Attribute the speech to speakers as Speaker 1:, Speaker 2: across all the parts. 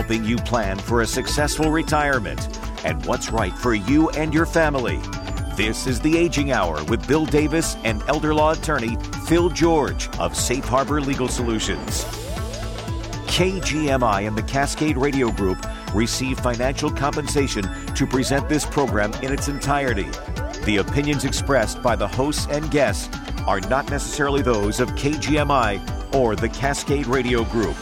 Speaker 1: helping you plan for a successful retirement and what's right for you and your family. This is the Aging Hour with Bill Davis and elder law attorney Phil George of Safe Harbor Legal Solutions. KGMI and the Cascade Radio Group receive financial compensation to present this program in its entirety. The opinions expressed by the hosts and guests are not necessarily those of KGMI or the Cascade Radio Group.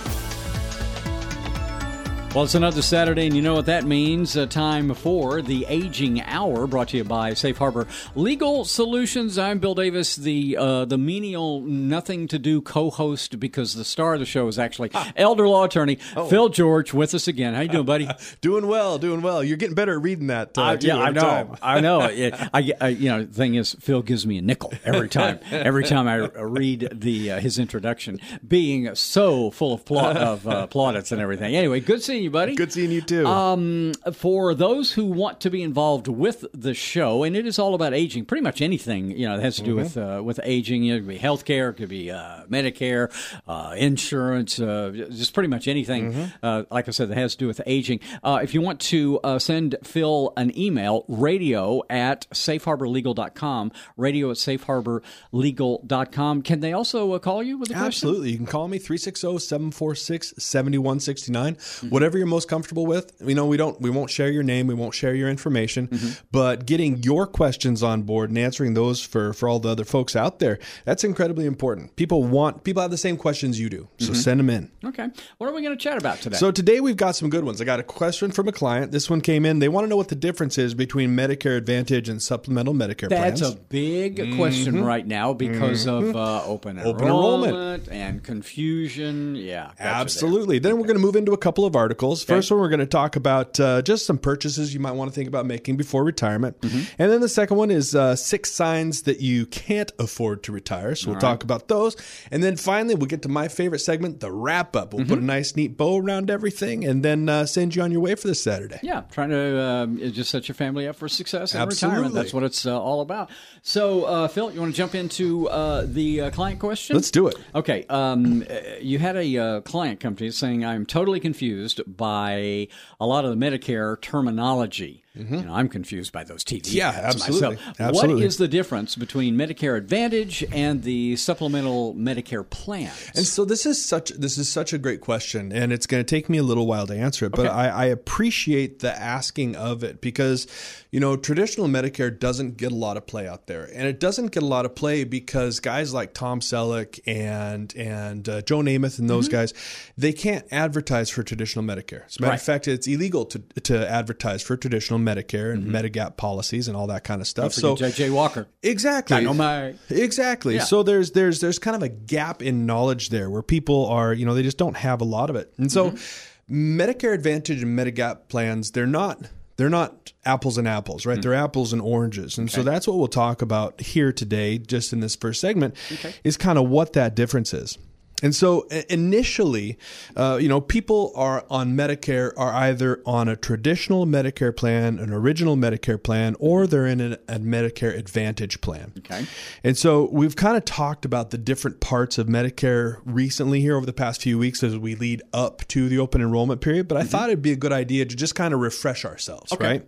Speaker 2: Well, it's another Saturday, and you know what that means. A time for the Aging Hour, brought to you by Safe Harbor Legal Solutions. I'm Bill Davis, the uh, the menial, nothing to do co-host, because the star of the show is actually elder law attorney
Speaker 3: Oh.
Speaker 2: Phil George with us again. How you doing, buddy?
Speaker 3: Doing well, doing well. You're getting better at reading that. Uh,
Speaker 2: I-
Speaker 3: too,
Speaker 2: yeah, I know. I know. Yeah, I, I, you know, the thing is, Phil gives me a nickel every time. every time I read the uh, his introduction, being so full of pla- of uh, plaudits and everything. Anyway, good seeing you, buddy.
Speaker 3: Good seeing you too.
Speaker 2: Um, for those who want to be involved with the show, and it is all about aging, pretty much anything you know that has to do with uh, with aging. It could be healthcare, it could be uh, Medicare, uh, insurance, uh, just pretty much anything. Uh, like I said, that has to do with aging. Uh, if you want to uh, send Phil an email, radio at safeharborlegal.com, radio at safeharborlegal.com. Can they also uh, call you with a question?
Speaker 3: Absolutely. You can call me oh, 360-746-7169.
Speaker 2: Mm-hmm.
Speaker 3: Whatever you're most comfortable with. You know, we don't we won't share your name, we won't share your information,
Speaker 2: Mm-hmm.
Speaker 3: but getting your questions on board and answering those for for all the other folks out there, that's incredibly important. People want people have the same questions you do. So send them in.
Speaker 2: Okay. What are we going to chat about today?
Speaker 3: So today we've got some good ones. I got a question from a client. This one came in. They want to know what the difference is between Medicare Advantage and supplemental Medicare
Speaker 2: That's
Speaker 3: plans.
Speaker 2: That's a big question right now because of uh, open,
Speaker 3: Mm-hmm. Open enrollment.
Speaker 2: enrollment and confusion. Yeah.
Speaker 3: Absolutely. Then we're going to move into a couple of articles. First one, we're going to talk about uh, just some purchases you might want to think about making before retirement.
Speaker 2: Mm-hmm.
Speaker 3: And then the second one is uh, six signs that you can't afford to retire. So we'll talk about those. And then finally, we'll get to my favorite segment, the wrap up. We'll
Speaker 2: Mm-hmm.
Speaker 3: put a nice, neat bow around everything and then uh, send you on your way for this Saturday.
Speaker 2: Yeah, trying to um, just set your family up for success and retirement. That's what it's uh, all about. So, uh, Phil, you want to jump into uh, the uh, client question?
Speaker 3: Let's do it.
Speaker 2: Okay. Um, you had a uh, client come to you saying, I'm totally confused by a lot of the Medicare terminology. You know, I'm confused by those TV
Speaker 3: Mm-hmm. Yeah,
Speaker 2: ads
Speaker 3: absolutely.
Speaker 2: myself.
Speaker 3: Absolutely.
Speaker 2: What is the difference between Medicare Advantage and the supplemental Medicare plans?
Speaker 3: And so this is such this is such a great question, and it's going to take me a little while to answer it. But I, I appreciate the asking of it because, you know, traditional Medicare doesn't get a lot of play out there, and it doesn't get a lot of play because guys like Tom Selleck and and uh, Joe Namath and those guys, they can't advertise for traditional Medicare. As a matter
Speaker 2: Right.
Speaker 3: of fact, it's illegal to to advertise for traditional Medicare and mm-hmm. Medigap policies and all that kind of stuff. So
Speaker 2: J.J. Walker.
Speaker 3: Exactly.
Speaker 2: Dynamite.
Speaker 3: Exactly.
Speaker 2: Yeah.
Speaker 3: So there's there's there's kind of a gap in knowledge there where people are, you know, they just don't have a lot of it. And so mm-hmm. Medicare Advantage and Medigap plans, they're not they're not apples and apples, right? Mm. They're apples and oranges. And so that's what we'll talk about here today, just in this first segment, is kind of what that difference is. And so initially, uh, you know, people are on Medicare are either on a traditional Medicare plan, an original Medicare plan, or they're in a, a Medicare Advantage plan.
Speaker 2: Okay.
Speaker 3: And so we've kind of talked about the different parts of Medicare recently here over the past few weeks as we lead up to the open enrollment period. But I thought it'd be a good idea to just kind of refresh ourselves, right?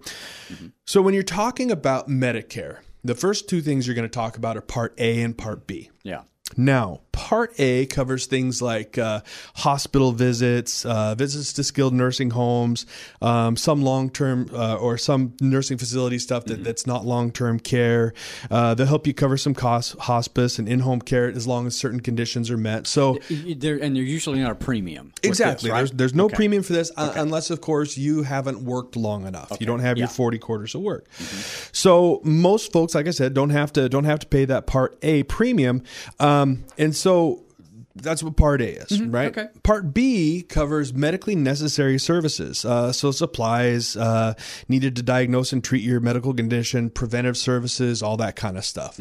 Speaker 3: So when you're talking about Medicare, the first two things you're going to talk about are Part A and Part B.
Speaker 2: Yeah.
Speaker 3: Now, Part A covers things like uh, hospital visits, uh, visits to skilled nursing homes, um, some long term uh, or some nursing facility stuff that, that's not long term care. Uh, they'll help you cover some costs, hospice and in home care as long as certain conditions are met. So,
Speaker 2: They're, and they're usually not a premium.
Speaker 3: Exactly.
Speaker 2: this, right?
Speaker 3: There's there's no premium for this uh, unless, of course, you haven't worked long enough. You don't have
Speaker 2: Yeah.
Speaker 3: your 40 quarters of work. So most folks, like I said, don't have to don't have to pay that Part A premium, um, and so. That's what Part A is, right?
Speaker 2: okay.
Speaker 3: Part B covers medically necessary services, uh, so supplies uh, needed to diagnose and treat your medical condition, preventive services, all that kind of stuff.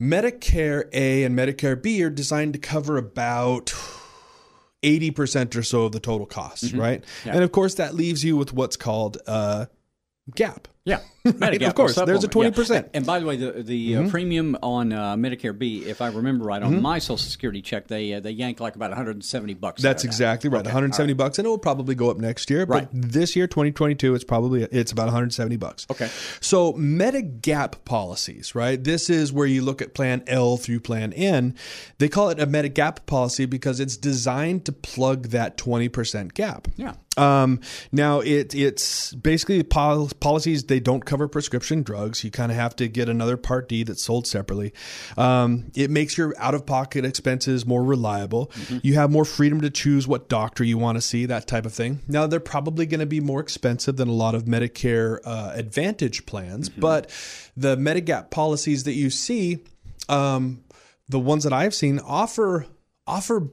Speaker 3: Medicare A and Medicare B are designed to cover about 80% or so of the total cost, right? And of course, that leaves you with what's called a gap.
Speaker 2: Yeah,
Speaker 3: Right, of course, there's a 20%.
Speaker 2: yeah. And, and by the way, the the uh, premium on uh, Medicare B, if I remember right, on my Social Security check, they uh, they yank like about 170 bucks.
Speaker 3: That's
Speaker 2: out of that.
Speaker 3: exactly right.
Speaker 2: Okay,
Speaker 3: 170 bucks, and it will probably go up next year. But this year, 2022, it's probably it's about 170 bucks.
Speaker 2: Okay.
Speaker 3: So Medigap policies, right? This is where you look at Plan L through Plan N. They call it a Medigap policy because it's designed to plug that 20% gap.
Speaker 2: Yeah.
Speaker 3: Um, now it it's basically pol- policies they don't cover prescription drugs. You kind of have to get another Part D that's sold separately. Um, it makes your out of pocket expenses more reliable. You have more freedom to choose what doctor you want to see, that type of thing. Now they're probably going to be more expensive than a lot of Medicare uh, Advantage plans, but the Medigap policies that you see, um, the ones that I've seen offer offer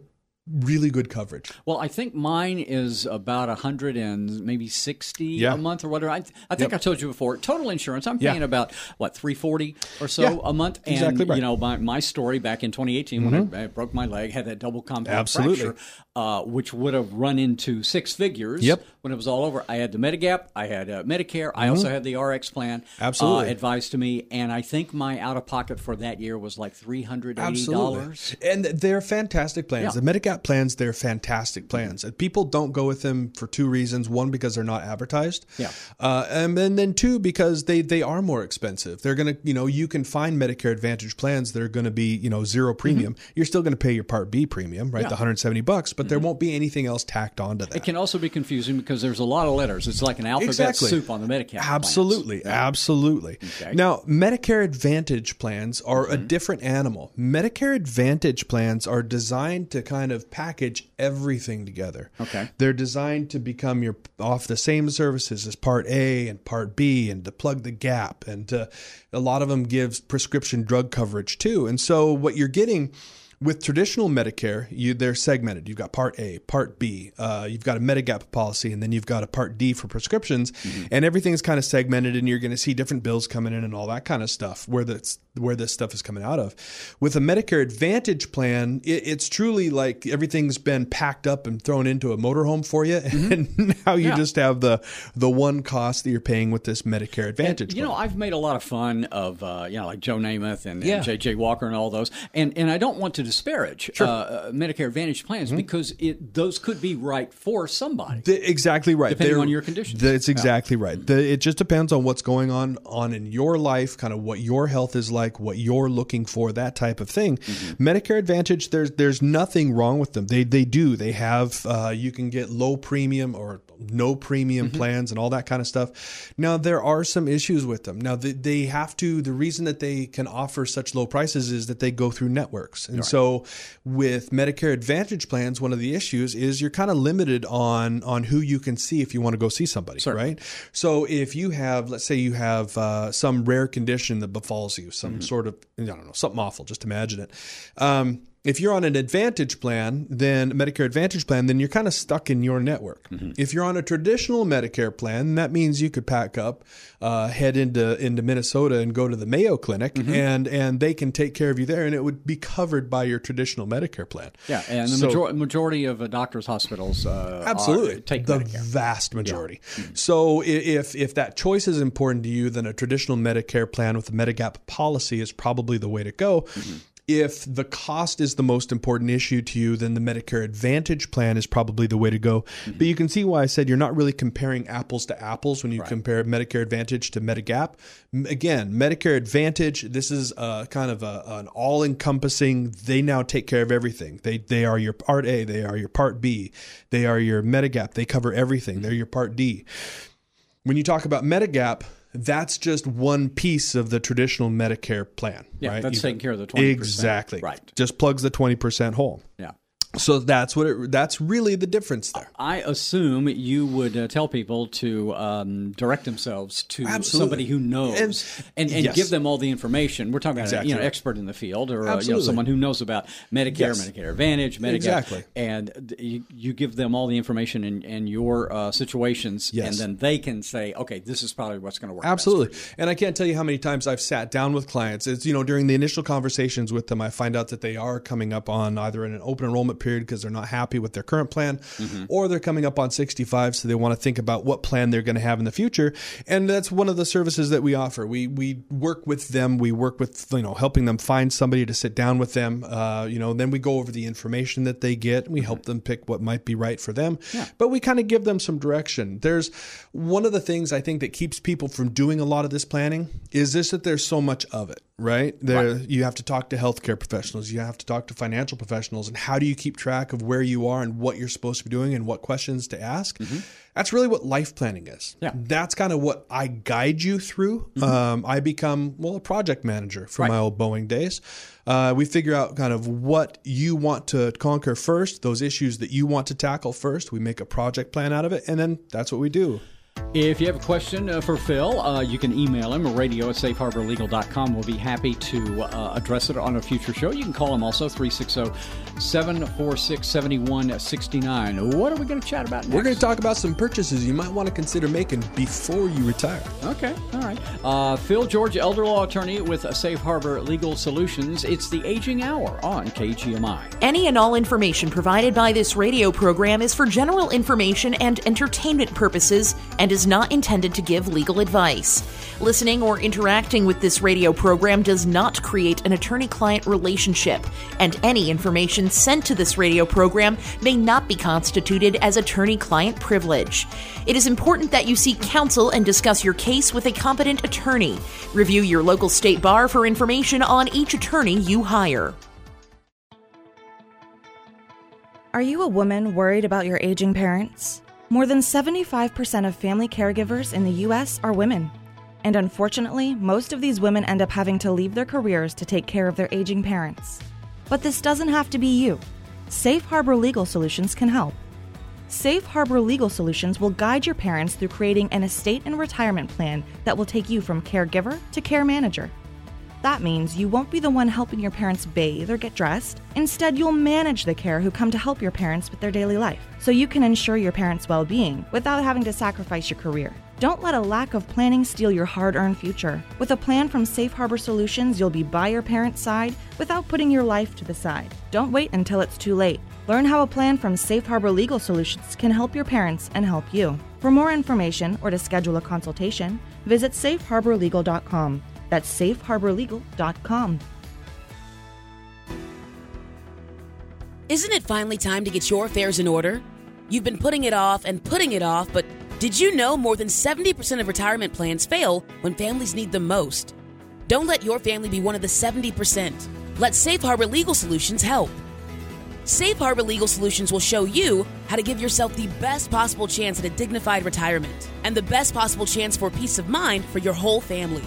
Speaker 3: really good coverage.
Speaker 2: Well, I think mine is about a hundred and maybe sixty
Speaker 3: Yeah.
Speaker 2: a month or whatever. I, I think I told you before. Total insurance, I'm
Speaker 3: Yeah.
Speaker 2: paying about what three forty or so
Speaker 3: Yeah,
Speaker 2: a month. And
Speaker 3: exactly right. Mm-hmm.
Speaker 2: you know, my, my story back in 2018 when I, I broke my leg, had that double compound
Speaker 3: Absolutely.
Speaker 2: fracture, uh, which would have run into six figures.
Speaker 3: Yep.
Speaker 2: When it was all over, I had the Medigap, I had uh, Medicare, I also had the RX plan.
Speaker 3: Mm-hmm. Absolutely.
Speaker 2: uh, advised to me, and I think my out of pocket for that year was like three hundred eighty dollars.
Speaker 3: And they're fantastic plans.
Speaker 2: Yeah.
Speaker 3: The Medigap plans, they're fantastic mm-hmm. plans. And People don't go with them for two reasons. One, because they're not advertised.
Speaker 2: Yeah.
Speaker 3: Uh, and then, then two, because they, they are more expensive. They're going to, you know, you can find Medicare Advantage plans that are going to be, you know, zero mm-hmm. premium. You're still going to pay your Part B premium, right?
Speaker 2: Yeah.
Speaker 3: The 170 bucks, but there mm-hmm. won't be anything else tacked onto that.
Speaker 2: It can also be confusing because there's a lot of letters. It's like an alphabet
Speaker 3: Exactly.
Speaker 2: soup on the Medicare. plans.
Speaker 3: Absolutely, absolutely.
Speaker 2: Okay.
Speaker 3: Now, Medicare Advantage plans are a different animal. Medicare Advantage plans are designed to kind of package everything together.
Speaker 2: Okay.
Speaker 3: They're designed to become your off the same services as Part A and Part B and to plug the gap and to, a lot of them gives prescription drug coverage too. And so what you're getting with traditional Medicare, you they're segmented. You've got Part A, Part B, uh, you've got a Medigap policy, and then you've got a Part D for prescriptions, and everything's kind of segmented. And you're going to see different bills coming in and all that kind of stuff. Where this where this stuff is coming out of. With a Medicare Advantage plan, it, it's truly like everything's been packed up and thrown into a motorhome for you, and now you
Speaker 2: Yeah.
Speaker 3: just have the the one cost that you're paying with this Medicare Advantage.
Speaker 2: You know. I've made a lot of fun of uh, you know like Joe Namath and,
Speaker 3: Yeah.
Speaker 2: and J.J. Walker and all those, and and I don't want to disparage uh, uh, Medicare Advantage plans
Speaker 3: Mm-hmm.
Speaker 2: because it those could be right for somebody.
Speaker 3: The- exactly right.
Speaker 2: Depending
Speaker 3: They're-
Speaker 2: on your conditions.
Speaker 3: That's exactly right. The, it just depends on what's going on on in your life, kind of what your health is like, what you're looking for, that type of thing.
Speaker 2: Mm-hmm.
Speaker 3: Medicare Advantage, there's there's nothing wrong with them. They they do. They have uh, you can get low premium or no premium
Speaker 2: Mm-hmm.
Speaker 3: plans and all that kind of stuff. Now there are some issues with them. Now they, they have to. The reason that they can offer such low prices is that they go through networks, and so with Medicare Advantage plans, one of the issues is you're kind of limited on on who you can see if you want to go see somebody, right? So if you have, let's say, you have uh, some rare condition that befalls you, some sort of I don't know, something awful. Just imagine it. Um, if you're on an Advantage plan, then Medicare Advantage plan, then you're kind of stuck in your network. If you're on a traditional Medicare plan, that means you could pack up, uh, head into into Minnesota and go to the Mayo Clinic, and and they can take care of you there, and it would be covered by your traditional Medicare plan.
Speaker 2: Yeah, and the
Speaker 3: So-
Speaker 2: major- majority of uh, doctors' hospitals uh,
Speaker 3: Absolutely,
Speaker 2: are, take
Speaker 3: the
Speaker 2: Medicare.
Speaker 3: vast majority. So if if that choice is important to you, then a traditional Medicare plan with a Medigap policy is probably the way to go. If the cost is the most important issue to you, then the Medicare Advantage plan is probably the way to go. But you can see why I said you're not really comparing apples to apples when you compare Medicare Advantage to Medigap. Again, Medicare Advantage, this is uh, kind of a, an all-encompassing. They now take care of everything. They they are your Part A, they are your Part B, they are your Medigap. They cover everything. They're your Part D. When you talk about Medigap, that's just one piece of the traditional Medicare plan.
Speaker 2: Yeah,
Speaker 3: right?
Speaker 2: that's
Speaker 3: You-
Speaker 2: taking care of the 20%.
Speaker 3: Exactly.
Speaker 2: Right.
Speaker 3: Just plugs the twenty percent hole.
Speaker 2: Yeah.
Speaker 3: So that's what it. That's really the difference there.
Speaker 2: I assume you would uh, tell people to um, direct themselves to
Speaker 3: Absolutely.
Speaker 2: somebody who knows and,
Speaker 3: And-
Speaker 2: and,
Speaker 3: yes.
Speaker 2: give them all the information. We're talking about
Speaker 3: Exactly
Speaker 2: a, you know expert in the field or uh, you know someone who knows about Medicare,
Speaker 3: Yes.
Speaker 2: Medicare Advantage, Medicare,
Speaker 3: Exactly.
Speaker 2: and you, you give them all the information in, in your uh, situations,
Speaker 3: Yes.
Speaker 2: and then they can say, okay, this is probably what's going to work.
Speaker 3: Absolutely. And I can't tell you how many times I've sat down with clients. It's, you know, during the initial conversations with them, I find out that they are coming up on either an open enrollment period because they're not happy with their current plan, mm-hmm. or they're coming up on 65, so they want to think about what plan they're going to have in the future. And that's one of the services that we offer. We we work with them. We work with you know helping them find somebody to sit down with them. Uh, you know, then we go over the information that they get. We mm-hmm. help them pick what might be right for them. Yeah. But we kind of give them some direction. There's one of the things I think that keeps people from doing a lot of this planning is this that there's so much of it right? There, right. you have to talk to healthcare professionals, you have to talk to financial professionals, and how do you keep track of where you are and what you're supposed to be doing and what questions to ask? Mm-hmm. That's really what life planning is. Yeah, that's kind of what I guide you through. Mm-hmm. Um, I become well a project manager from right. my old Boeing days. Uh, we figure out kind of what you want to conquer first, those issues that you want to tackle first. We make a project plan out of it, and then that's what we do.
Speaker 2: If you have a question uh, for Phil, uh, you can email him, radio at safeharborlegal.com. We'll be happy to uh, address it on a future show. You can call him also, 360 746 7169. What are we going to chat about next?
Speaker 3: We're going to talk about some purchases you might want to consider making before you retire.
Speaker 2: Okay, all right. Uh, Phil George, elder law attorney with Safe Harbor Legal Solutions. It's the Aging Hour on KGMI.
Speaker 4: Any and all information provided by this radio program is for general information and entertainment purposes and is not intended to give legal advice. Listening or interacting with this radio program does not create an attorney client relationship, and any information sent to this radio program may not be constituted as attorney client privilege. It is important that you seek counsel and discuss your case with a competent attorney. Review your local state bar for information on each attorney you hire.
Speaker 5: Are you a woman worried about your aging parents? More than 75% of family caregivers in the U.S. are women. And unfortunately, most of these women end up having to leave their careers to take care of their aging parents. But this doesn't have to be you. Safe Harbor Legal Solutions can help. Safe Harbor Legal Solutions will guide your parents through creating an estate and retirement plan that will take you from caregiver to care manager. That means you won't be the one helping your parents bathe or get dressed. Instead, you'll manage the care who come to help your parents with their daily life, so you can ensure your parents' well being without having to sacrifice your career. Don't let a lack of planning steal your hard earned future. With a plan from Safe Harbor Solutions, you'll be by your parents' side without putting your life to the side. Don't wait until it's too late. Learn how a plan from Safe Harbor Legal Solutions can help your parents and help you. For more information or to schedule a consultation, visit safeharborlegal.com. That's safeharborlegal.com.
Speaker 4: Isn't it finally time to get your affairs in order? You've been putting it off and putting it off, but did you know more than 70% of retirement plans fail when families need them most? Don't let your family be one of the 70%. Let Safe Harbor Legal Solutions help. Safe Harbor Legal Solutions will show you how to give yourself the best possible chance at a dignified retirement and the best possible chance for peace of mind for your whole family.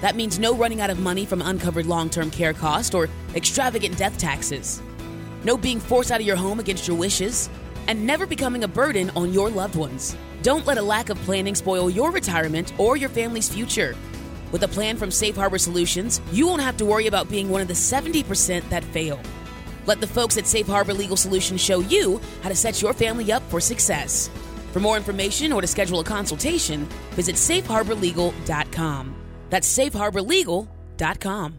Speaker 4: That means no running out of money from uncovered long term care costs or extravagant death taxes. No being forced out of your home against your wishes, and never becoming a burden on your loved ones. Don't let a lack of planning spoil your retirement or your family's future. With a plan from Safe Harbor Solutions, you won't have to worry about being one of the 70% that fail. Let the folks at Safe Harbor Legal Solutions show you how to set your family up for success. For more information or to schedule a consultation, visit safeharborlegal.com. That's safeharborlegal.com.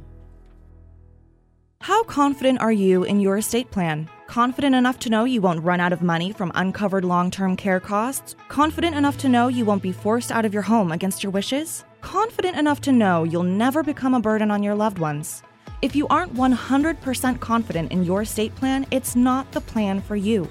Speaker 5: How confident are you in your estate plan? Confident enough to know you won't run out of money from uncovered long term care costs? Confident enough to know you won't be forced out of your home against your wishes? Confident enough to know you'll never become a burden on your loved ones? If you aren't 100% confident in your estate plan, it's not the plan for you.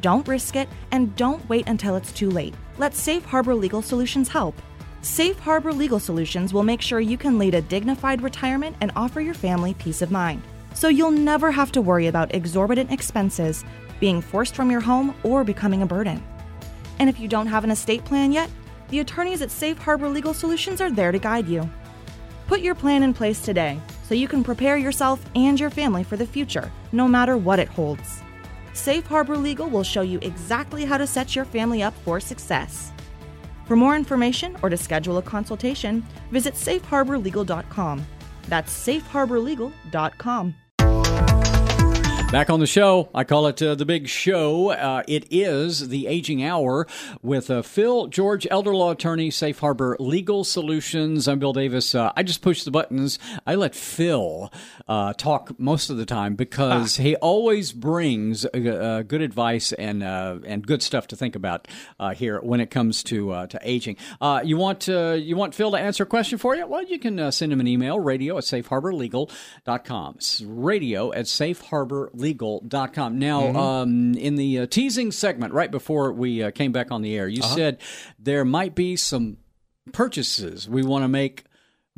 Speaker 5: Don't risk it and don't wait until it's too late. Let Safe Harbor Legal Solutions help. Safe Harbor Legal Solutions will make sure you can lead a dignified retirement and offer your family peace of mind. So you'll never have to worry about exorbitant expenses, being forced from your home, or becoming a burden. And if you don't have an estate plan yet, the attorneys at Safe Harbor Legal Solutions are there to guide you. Put your plan in place today so you can prepare yourself and your family for the future, no matter what it holds. Safe Harbor Legal will show you exactly how to set your family up for success. For more information or to schedule a consultation, visit safeharborlegal.com. That's safeharborlegal.com.
Speaker 2: Back on the show, I call it uh, the big show. Uh, it is the Aging Hour with uh, Phil George, elder law attorney, Safe Harbor Legal Solutions. I'm Bill Davis. Uh, I just push the buttons. I let Phil uh, talk most of the time because he always brings uh, good advice and and good stuff to think about here when it comes to to aging. you want you want Phil to answer a question for you? Well, you can send him an email, radio at safeharborlegal.com. It's radio at safeharbor legal.com. Now, mm-hmm. um, in the uh, teasing segment right before we uh, came back on the air, you uh-huh. said there might be some purchases we want to make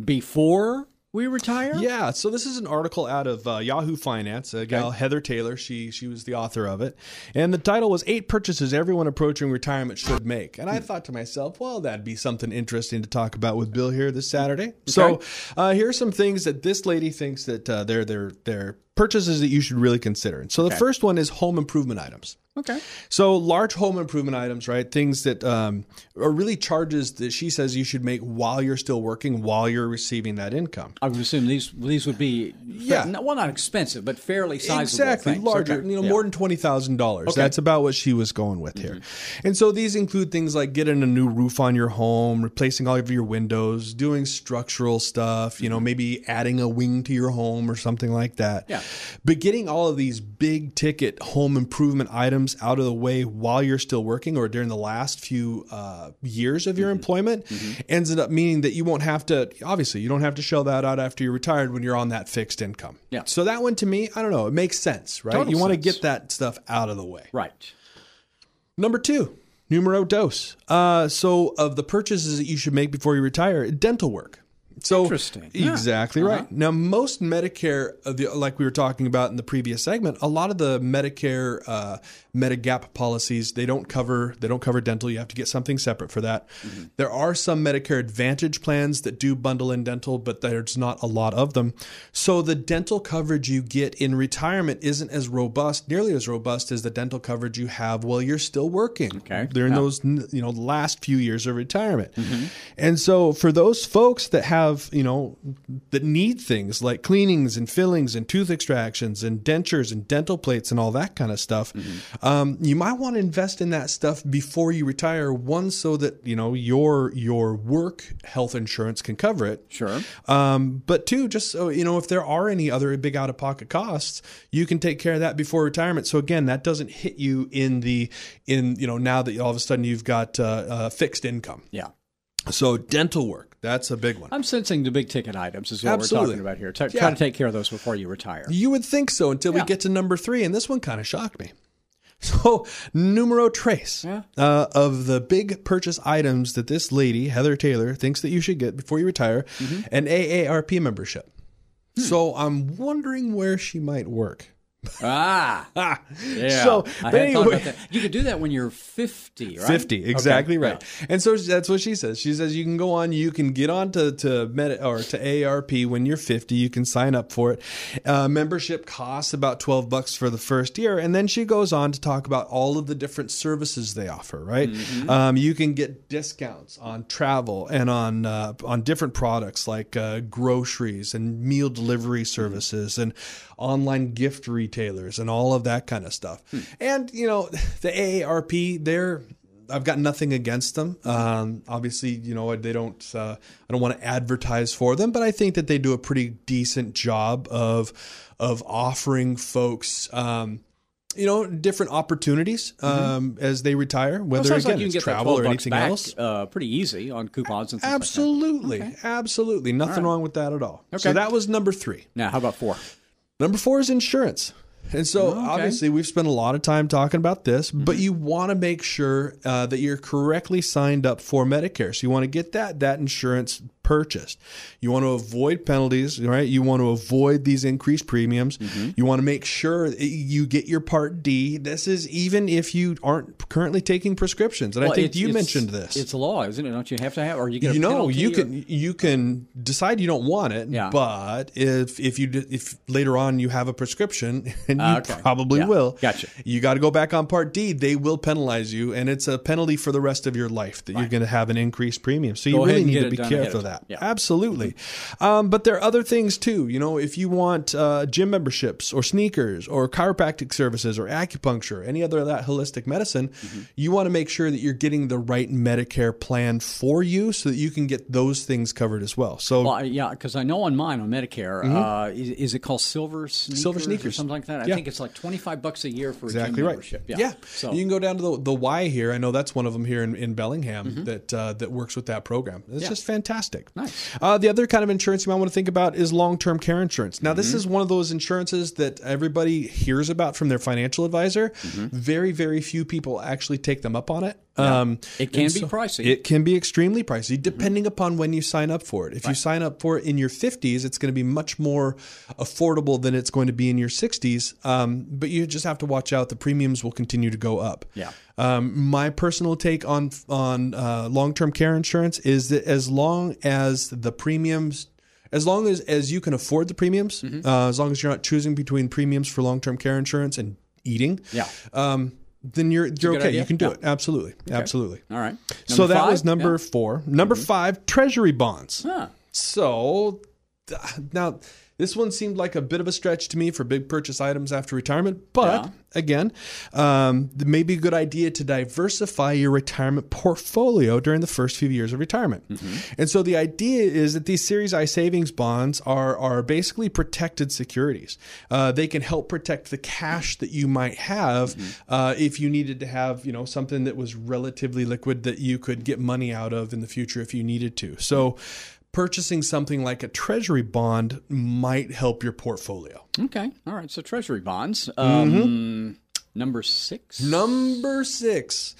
Speaker 2: before we retire?
Speaker 3: Yeah. So this is an article out of uh, Yahoo Finance. A gal, okay. Heather Taylor, she she was the author of it, and the title was Eight Purchases Everyone Approaching Retirement Should Make. And I thought to myself, well, that'd be something interesting to talk about with Bill here this Saturday. Okay. So uh, are some things that this lady thinks that uh, they're they're they're purchases that you should really consider. And so the first one is home improvement items.
Speaker 2: Okay.
Speaker 3: So large home improvement items, right? Things that um, are really charges that she says you should make while you're still working, while you're receiving that income.
Speaker 2: I would assume these these would be yeah, well, not expensive, but fairly sizable.
Speaker 3: Exactly,
Speaker 2: things.
Speaker 3: larger. Okay. You know, yeah. more than twenty thousand dollars. Okay. That's about what she was going with here. Mm-hmm. And so these include things like getting a new roof on your home, replacing all of your windows, doing structural stuff. You know, mm-hmm. maybe adding a wing to your home or something like that.
Speaker 2: Yeah.
Speaker 3: But getting all of these big ticket home improvement items out of the way while you're still working or during the last few uh, years of your mm-hmm. employment mm-hmm. ends up meaning that you won't have to, obviously, you don't have to shell that out after you're retired when you're on that fixed income.
Speaker 2: Yeah.
Speaker 3: So that one to me, I don't know, it makes sense, right?
Speaker 2: Total
Speaker 3: you want
Speaker 2: to
Speaker 3: get that stuff out of the way.
Speaker 2: Right.
Speaker 3: Number two, numero dos. Uh, so, of the purchases that you should make before you retire, dental work. So
Speaker 2: interesting.
Speaker 3: Exactly
Speaker 2: yeah.
Speaker 3: right.
Speaker 2: Uh-huh.
Speaker 3: Now, most Medicare, like we were talking about in the previous segment, a lot of the Medicare uh, Medigap policies they don't cover they don't cover dental. You have to get something separate for that. Mm-hmm. There are some Medicare Advantage plans that do bundle in dental, but there's not a lot of them. So the dental coverage you get in retirement isn't as robust, nearly as robust as the dental coverage you have while you're still working.
Speaker 2: Okay.
Speaker 3: During yeah. those you know last few years of retirement, mm-hmm. and so for those folks that have you know, that need things like cleanings and fillings and tooth extractions and dentures and dental plates and all that kind of stuff, mm-hmm. Um, you might want to invest in that stuff before you retire. One, so that you know your your work health insurance can cover it.
Speaker 2: Sure.
Speaker 3: Um, but two, just so you know, if there are any other big out of pocket costs, you can take care of that before retirement. So again, that doesn't hit you in the in you know now that all of a sudden you've got uh, uh, fixed income.
Speaker 2: Yeah.
Speaker 3: So dental work, that's a big one.
Speaker 2: I'm sensing the big ticket items is what Absolutely. we're talking about here. T- yeah. Try to take care of those before you retire.
Speaker 3: You would think so until yeah. we get to number three, and this one kind of shocked me. So, numero tres yeah. uh, of the big purchase items that this lady, Heather Taylor, thinks that you should get before you retire mm-hmm. an AARP membership. Hmm. So, I'm wondering where she might work.
Speaker 2: Ah,
Speaker 3: yeah. So,
Speaker 2: but anyway, you could do that when you're 50, right?
Speaker 3: 50, exactly okay. right. Yeah. And so that's what she says. She says you can go on, you can get on to to Med or to AARP when you're 50. You can sign up for it. Uh, membership costs about 12 bucks for the first year, and then she goes on to talk about all of the different services they offer. Right? Mm-hmm. Um, you can get discounts on travel and on uh, on different products like uh, groceries and meal delivery services mm-hmm. and online gift retailers and all of that kind of stuff. Hmm. And, you know, the AARP, they're, I've got nothing against them. Um, obviously, you know, they don't, uh, I don't want to advertise for them, but I think that they do a pretty decent job of, of offering folks, um, you know, different opportunities mm-hmm. um, mm-hmm. as they retire, whether well, again like it's travel or anything
Speaker 2: back,
Speaker 3: else.
Speaker 2: Uh, pretty easy on coupons and
Speaker 3: absolutely,
Speaker 2: like okay.
Speaker 3: absolutely, nothing right. wrong with that at all. Okay. So that was number three.
Speaker 2: Now, how about four?
Speaker 3: Number four is insurance. And so, okay. obviously, we've spent a lot of time talking about this, mm-hmm. but you want to make sure uh, that you're correctly signed up for Medicare. So you want to get that that insurance purchased. You want to avoid penalties, right? You want to avoid these increased premiums. Mm-hmm. You want to make sure you get your Part D. This is even if you aren't currently taking prescriptions. And well, I think you mentioned this.
Speaker 2: It's a law, isn't it? Don't you have to have, or you get
Speaker 3: you know you
Speaker 2: or...
Speaker 3: can you can decide you don't want it.
Speaker 2: Yeah.
Speaker 3: But if if you if later on you have a prescription and you uh, okay. probably
Speaker 2: yeah.
Speaker 3: will,
Speaker 2: gotcha.
Speaker 3: You got to go back on Part D. They will penalize you, and it's a penalty for the rest of your life that right. you're going to have an increased premium. So
Speaker 2: go
Speaker 3: you really need
Speaker 2: to
Speaker 3: be careful of that. That.
Speaker 2: Yeah.
Speaker 3: Absolutely. Um, but there are other things too. You know, if you want uh, gym memberships or sneakers or chiropractic services or acupuncture, any other of that holistic medicine, you want to make sure that you're getting the right Medicare plan for you so that you can get those things covered as well. So
Speaker 2: Well, yeah, because I know on mine on Medicare, uh, is, is it called Silver Sneakers?
Speaker 3: Mm-hmm. Silver
Speaker 2: or
Speaker 3: Sneakers.
Speaker 2: something like that. I
Speaker 3: Yeah.
Speaker 2: think it's like twenty five bucks a year for a
Speaker 3: exactly
Speaker 2: gym
Speaker 3: right.
Speaker 2: membership. Yeah.
Speaker 3: Yeah.
Speaker 2: So Mm-hmm.
Speaker 3: you can go down to the the Y here. I know that's one of them here in, in Bellingham that uh, that works with that program. It's
Speaker 2: Yeah.
Speaker 3: just fantastic.
Speaker 2: Nice.
Speaker 3: Uh, the other kind of insurance you might want to think about is long term care insurance. Now,
Speaker 2: Mm-hmm.
Speaker 3: this is one of those insurances that everybody hears about from their financial advisor.
Speaker 2: Mm-hmm.
Speaker 3: Very, very few people actually take them up on it. Um,
Speaker 2: It can be pricey. Mm-hmm.
Speaker 3: It can be extremely pricey depending upon when you sign up for it. If you sign up for it in your 50s, it's going to be much more affordable than it's going to be in your 60s. Um, but you just have to watch out. The premiums will continue to go up.
Speaker 2: Yeah.
Speaker 3: Um, my personal take on on uh, long term care insurance is that as long as the premiums, as long as as you can afford the premiums,
Speaker 2: Mm-hmm.
Speaker 3: uh, as long as you're not choosing between premiums for long term care insurance and eating,
Speaker 2: Yeah.
Speaker 3: um, then you're you're okay.
Speaker 2: idea.
Speaker 3: You can do
Speaker 2: Yeah.
Speaker 3: it absolutely, absolutely.
Speaker 2: All right.
Speaker 3: so
Speaker 2: Number
Speaker 3: that
Speaker 2: five?
Speaker 3: was number
Speaker 2: Yeah.
Speaker 3: four. Number mm-hmm. five, Treasury bonds.
Speaker 2: Huh.
Speaker 3: So now this one seemed like a bit of a stretch to me for big purchase items after retirement, but
Speaker 2: Yeah.
Speaker 3: again, um, it may be a good idea to diversify your retirement portfolio during the first few years of retirement. And so the idea is that these Series I savings bonds are are basically protected securities. Uh, they can help protect the cash that you might have uh, if you needed to have you know something that was relatively liquid that you could get money out of in the future if you needed to. So purchasing something like a treasury bond might help your portfolio.
Speaker 2: Okay. All right. So treasury bonds. Um, Number six.
Speaker 3: Number six,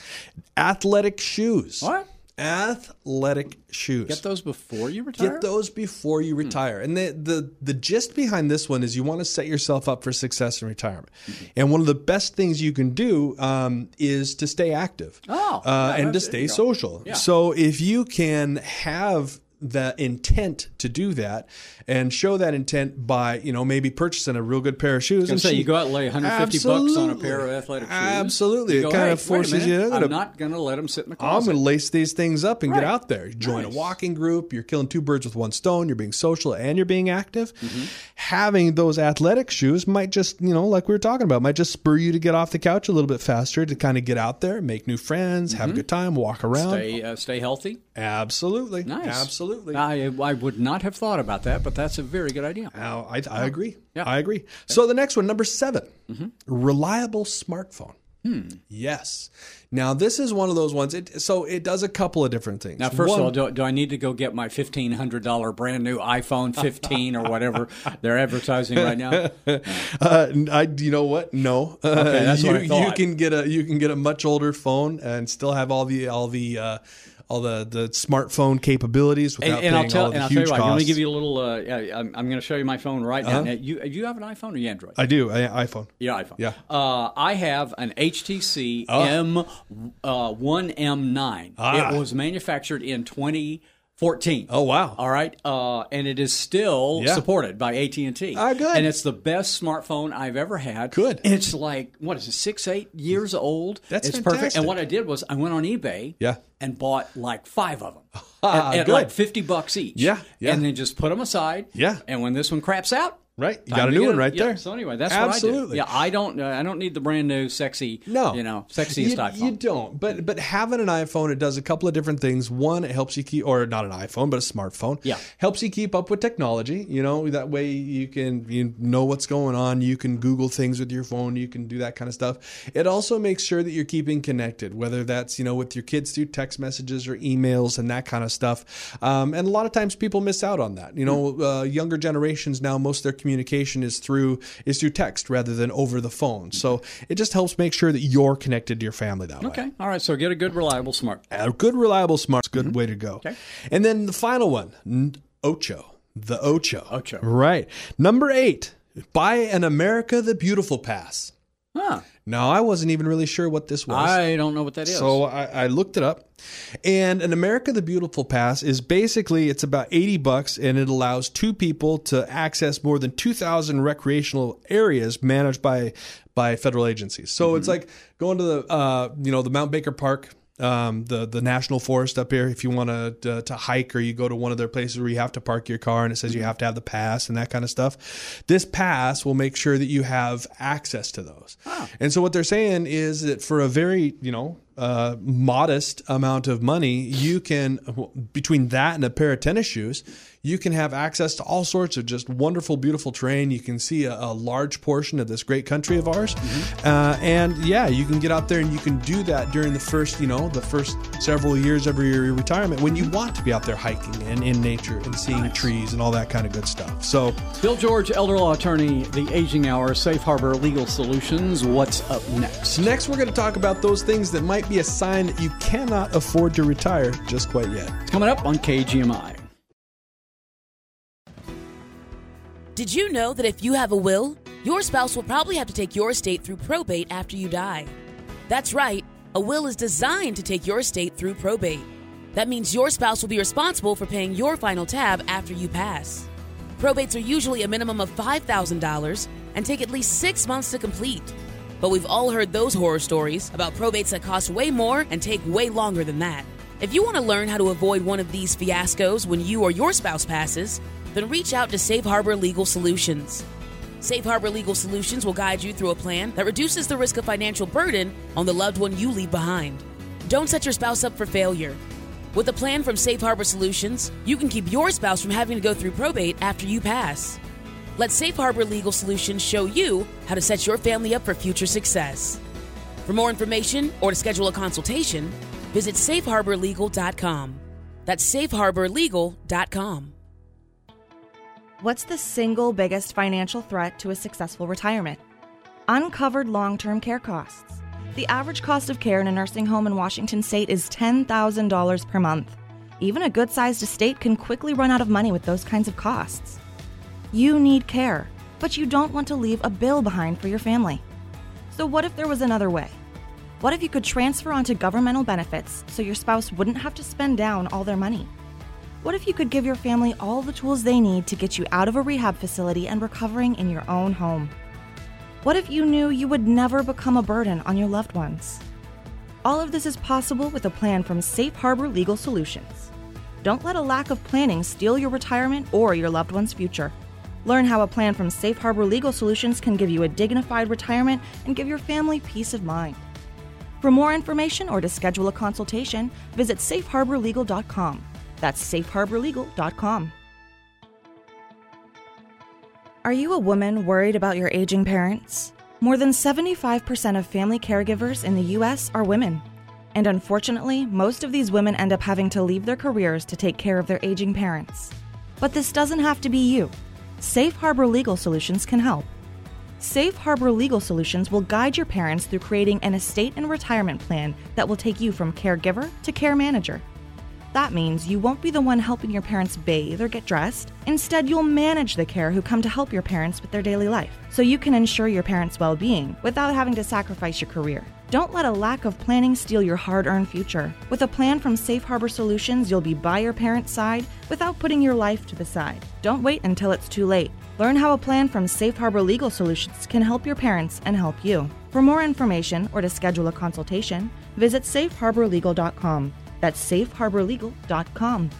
Speaker 3: athletic shoes.
Speaker 2: What?
Speaker 3: Athletic shoes.
Speaker 2: Get those before you retire.
Speaker 3: Get those before you retire. And the, the the gist behind this one is you want to set yourself up for success in retirement. And one of the best things you can do um, is to stay active.
Speaker 2: Oh,
Speaker 3: uh,
Speaker 2: yeah,
Speaker 3: and to stay social.
Speaker 2: Yeah.
Speaker 3: So if you can have the intent to do that and show that intent by you know maybe purchasing a real good pair of shoes and
Speaker 2: say you go out and lay 150 bucks on a pair of athletic shoes.
Speaker 3: Absolutely.
Speaker 2: You
Speaker 3: It kind
Speaker 2: hey,
Speaker 3: of forces you to-
Speaker 2: I'm not going to let them sit in the closet.
Speaker 3: I'm going to lace these things up and
Speaker 2: Right.
Speaker 3: get out there. Join
Speaker 2: Nice.
Speaker 3: a walking group. You're killing two birds with one stone. You're being social and you're being active.
Speaker 2: Mm-hmm.
Speaker 3: Having those athletic shoes might just, you know, like we were talking about, might just spur you to get off the couch a little bit faster to kind of get out there, make new friends, have a good time, walk around.
Speaker 2: Mm-hmm. Stay, uh, stay healthy.
Speaker 3: Absolutely.
Speaker 2: Nice.
Speaker 3: Absolutely.
Speaker 2: I, I would not have thought about that, but that's a very good idea.
Speaker 3: Now, I, I agree.
Speaker 2: Yeah.
Speaker 3: I agree. So the next one, number 7 reliable smartphone. Yes. Now this is one of those ones. It, so it does a couple of different things.
Speaker 2: Now, first
Speaker 3: One-
Speaker 2: of all, do, do I need to go get my fifteen hundred dollar brand new iPhone 15 or whatever they're advertising right now?
Speaker 3: Uh, I, you know what? No.
Speaker 2: Okay, that's
Speaker 3: you,
Speaker 2: what I thought.
Speaker 3: You can get a you can get a much older phone and still have all the all the uh, all the, the smartphone capabilities
Speaker 2: And,
Speaker 3: without
Speaker 2: and I'll
Speaker 3: paying
Speaker 2: tell
Speaker 3: all the
Speaker 2: and I'll tell
Speaker 3: huge
Speaker 2: you what. Let me
Speaker 3: costs.
Speaker 2: give you a little. Uh, yeah, I'm, I'm going to show you my phone right now. now you, do you have an iPhone or you Android?
Speaker 3: I do. I, iPhone.
Speaker 2: Yeah, iPhone.
Speaker 3: Yeah.
Speaker 2: Uh, I have an HTC
Speaker 3: Oh.
Speaker 2: M uh, one M9.
Speaker 3: Ah.
Speaker 2: It was manufactured in 2014.
Speaker 3: Oh wow.
Speaker 2: All right, uh, and it is still
Speaker 3: Yeah.
Speaker 2: supported by AT and T.
Speaker 3: Ah, good.
Speaker 2: And it's the best smartphone I've ever had.
Speaker 3: Good.
Speaker 2: It's like what is it, six, eight years old?
Speaker 3: That's
Speaker 2: it's perfect.
Speaker 3: fantastic.
Speaker 2: And what I did was I went on eBay.
Speaker 3: Yeah.
Speaker 2: And bought like five of them
Speaker 3: Ah,
Speaker 2: at, at
Speaker 3: good.
Speaker 2: like fifty bucks each.
Speaker 3: Yeah, yeah.
Speaker 2: And then just put them aside.
Speaker 3: Yeah.
Speaker 2: And when this one craps out.
Speaker 3: Right. You got a new one right
Speaker 2: Yeah,
Speaker 3: there.
Speaker 2: So anyway, that's
Speaker 3: Absolutely.
Speaker 2: what I do. Yeah, I don't. Uh, I don't need the brand new, sexy.
Speaker 3: No,
Speaker 2: you know, sexiest
Speaker 3: you,
Speaker 2: iPhone.
Speaker 3: You don't. But but having an iPhone, it does a couple of different things. One, it helps you keep, or not an iPhone, but a smartphone.
Speaker 2: Yeah.
Speaker 3: helps you keep up with technology. You know that way you can you know what's going on. You can Google things with your phone. You can do that kind of stuff. It also makes sure that you're keeping connected, whether that's you know with your kids through text messages or emails and that kind of stuff. Um, and a lot of times people miss out on that. You know, uh, younger generations now, most of their communication is through is through text rather than over the phone. So it just helps make sure that you're connected to your family that way.
Speaker 2: Okay. All right. So get a good, reliable smart.
Speaker 3: A good, reliable, smart, good mm-hmm. way to go.
Speaker 2: Okay.
Speaker 3: And then the final one, Ocho, the Ocho.
Speaker 2: Ocho.
Speaker 3: Right. Number eight, buy an America the Beautiful pass.
Speaker 2: Huh.
Speaker 3: Now, I wasn't even really sure what this was.
Speaker 2: I don't know what that is.
Speaker 3: So I, I looked it up, and an America the Beautiful pass is basically it's about eighty bucks, and it allows two people to access more than two thousand recreational areas managed by by federal agencies. So
Speaker 2: Mm-hmm.
Speaker 3: it's like going to the uh, you know the Mount Baker Park um, the the national forest up here. If you want to to hike or you go to one of their places where you have to park your car and it says you have to have the pass and that kind of stuff, this pass will make sure that you have access to those. Oh. And so what they're saying is that for a very you know uh, modest amount of money, you can between that and a pair of tennis shoes you can have access to all sorts of just wonderful, beautiful terrain. You can see a, a large portion of this great country of ours. Mm-hmm. Uh, and yeah, you can get out there and you can do that during the first, you know, the first several years of your retirement when you want to be out there hiking and in nature and seeing nice. trees and all that kind of good stuff. So,
Speaker 2: Bill George, elder law attorney, the Aging Hour, Safe Harbor Legal Solutions. What's up next?
Speaker 3: Next, we're going to talk about those things that might be a sign that you cannot afford to retire just quite yet.
Speaker 2: Coming up on KGMI.
Speaker 4: Did you know that if you have a will, your spouse will probably have to take your estate through probate after you die? That's right, a will is designed to take your estate through probate. That means your spouse will be responsible for paying your final tab after you pass. Probates are usually a minimum of $5,000 and take at least six months to complete. But we've all heard those horror stories about probates that cost way more and take way longer than that. If you want to learn how to avoid one of these fiascos when you or your spouse passes, then reach out to Safe Harbor Legal Solutions. Safe Harbor Legal Solutions will guide you through a plan that reduces the risk of financial burden on the loved one you leave behind. Don't set your spouse up for failure. With a plan from Safe Harbor Solutions, you can keep your spouse from having to go through probate after you pass. Let Safe Harbor Legal Solutions show you how to set your family up for future success. For more information or to schedule a consultation, visit safeharborlegal.com. That's safeharborlegal.com.
Speaker 5: What's the single biggest financial threat to a successful retirement? Uncovered long term care costs. The average cost of care in a nursing home in Washington state is $10,000 per month. Even a good sized estate can quickly run out of money with those kinds of costs. You need care, but you don't want to leave a bill behind for your family. So, what if there was another way? What if you could transfer onto governmental benefits so your spouse wouldn't have to spend down all their money? What if you could give your family all the tools they need to get you out of a rehab facility and recovering in your own home? What if you knew you would never become a burden on your loved ones? All of this is possible with a plan from Safe Harbor Legal Solutions. Don't let a lack of planning steal your retirement or your loved one's future. Learn how a plan from Safe Harbor Legal Solutions can give you a dignified retirement and give your family peace of mind. For more information or to schedule a consultation, visit safeharborlegal.com. That's safeharborlegal.com. Are you a woman worried about your aging parents? More than 75% of family caregivers in the U.S. are women. And unfortunately, most of these women end up having to leave their careers to take care of their aging parents. But this doesn't have to be you. Safe Harbor Legal Solutions can help. Safe Harbor Legal Solutions will guide your parents through creating an estate and retirement plan that will take you from caregiver to care manager. That means you won't be the one helping your parents bathe or get dressed. Instead, you'll manage the care who come to help your parents with their daily life, so you can ensure your parents' well being without having to sacrifice your career. Don't let a lack of planning steal your hard earned future. With a plan from Safe Harbor Solutions, you'll be by your parents' side without putting your life to the side. Don't wait until it's too late. Learn how a plan from Safe Harbor Legal Solutions can help your parents and help you. For more information or to schedule a consultation, visit safeharborlegal.com. That's safeharborlegal.com.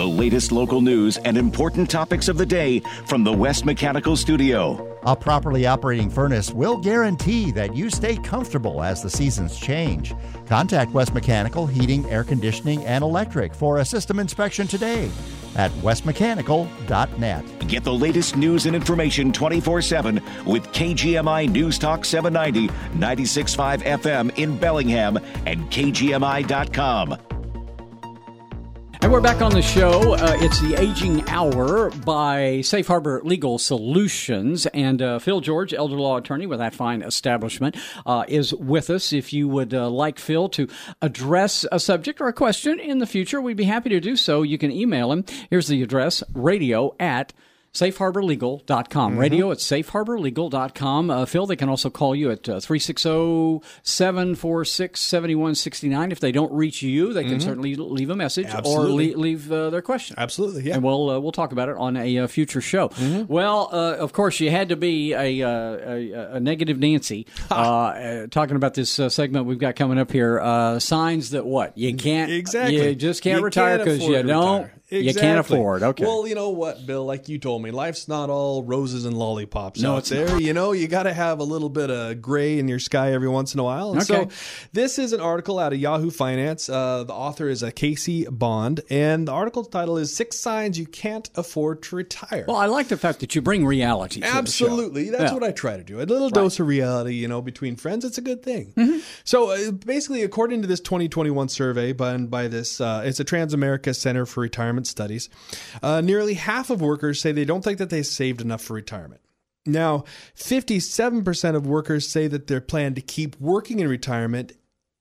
Speaker 1: The latest local news and important topics of the day from the West Mechanical Studio.
Speaker 6: A properly operating furnace will guarantee that you stay comfortable as the seasons change. Contact West Mechanical Heating, Air Conditioning, and Electric for a system inspection today at westmechanical.net.
Speaker 1: Get the latest news and information 24 7 with KGMI News Talk 790, 96.5 FM in Bellingham and KGMI.com.
Speaker 2: And we're back on the show. Uh, it's the Aging Hour by Safe Harbor Legal Solutions. And uh, Phil George, elder law attorney with that fine establishment, uh, is with us. If you would uh, like Phil to address a subject or a question in the future, we'd be happy to do so. You can email him. Here's the address radio at safeharborlegal.com.
Speaker 3: Mm-hmm.
Speaker 2: Radio at safeharborlegal.com. Uh, Phil, they can also call you at uh, 360 746 7169. If they don't reach you, they can certainly leave a message or
Speaker 3: Mm-hmm.
Speaker 2: Le- leave uh, their question.
Speaker 3: Absolutely, yeah.
Speaker 2: And we'll uh, we'll talk about it on a uh, future show.
Speaker 3: Mm-hmm.
Speaker 2: Well, uh, of course, you had to be a uh, a, a negative Nancy uh, uh, talking about this uh, segment we've got coming up here. Uh, signs that what you can't
Speaker 3: Exactly.
Speaker 2: you just can't
Speaker 3: You
Speaker 2: retire because you don't
Speaker 3: retire.
Speaker 2: You can't afford. Okay.
Speaker 3: Well, you know what, Bill? Like you told me, life's not all roses and lollipops
Speaker 2: No,
Speaker 3: out
Speaker 2: it's
Speaker 3: there. You know, you got to have a little bit of gray in your sky every once in a while. And
Speaker 2: Okay.
Speaker 3: So, this is an article out of Yahoo Finance. Uh, the author is a Casey Bond, and the article title is Six Signs You Can't Afford to Retire."
Speaker 2: well, I like the fact that you bring reality. To
Speaker 3: Absolutely. That's
Speaker 2: Yeah.
Speaker 3: what I try to do. A little dose of reality, you know, between friends, it's a good thing. So uh, basically, according to this 2021 survey by, by this, uh, it's a Transamerica Center for Retirement Studies, uh, nearly half of workers say they don't think that they saved enough for retirement. Now, 57% of workers say that they plan to keep working in retirement.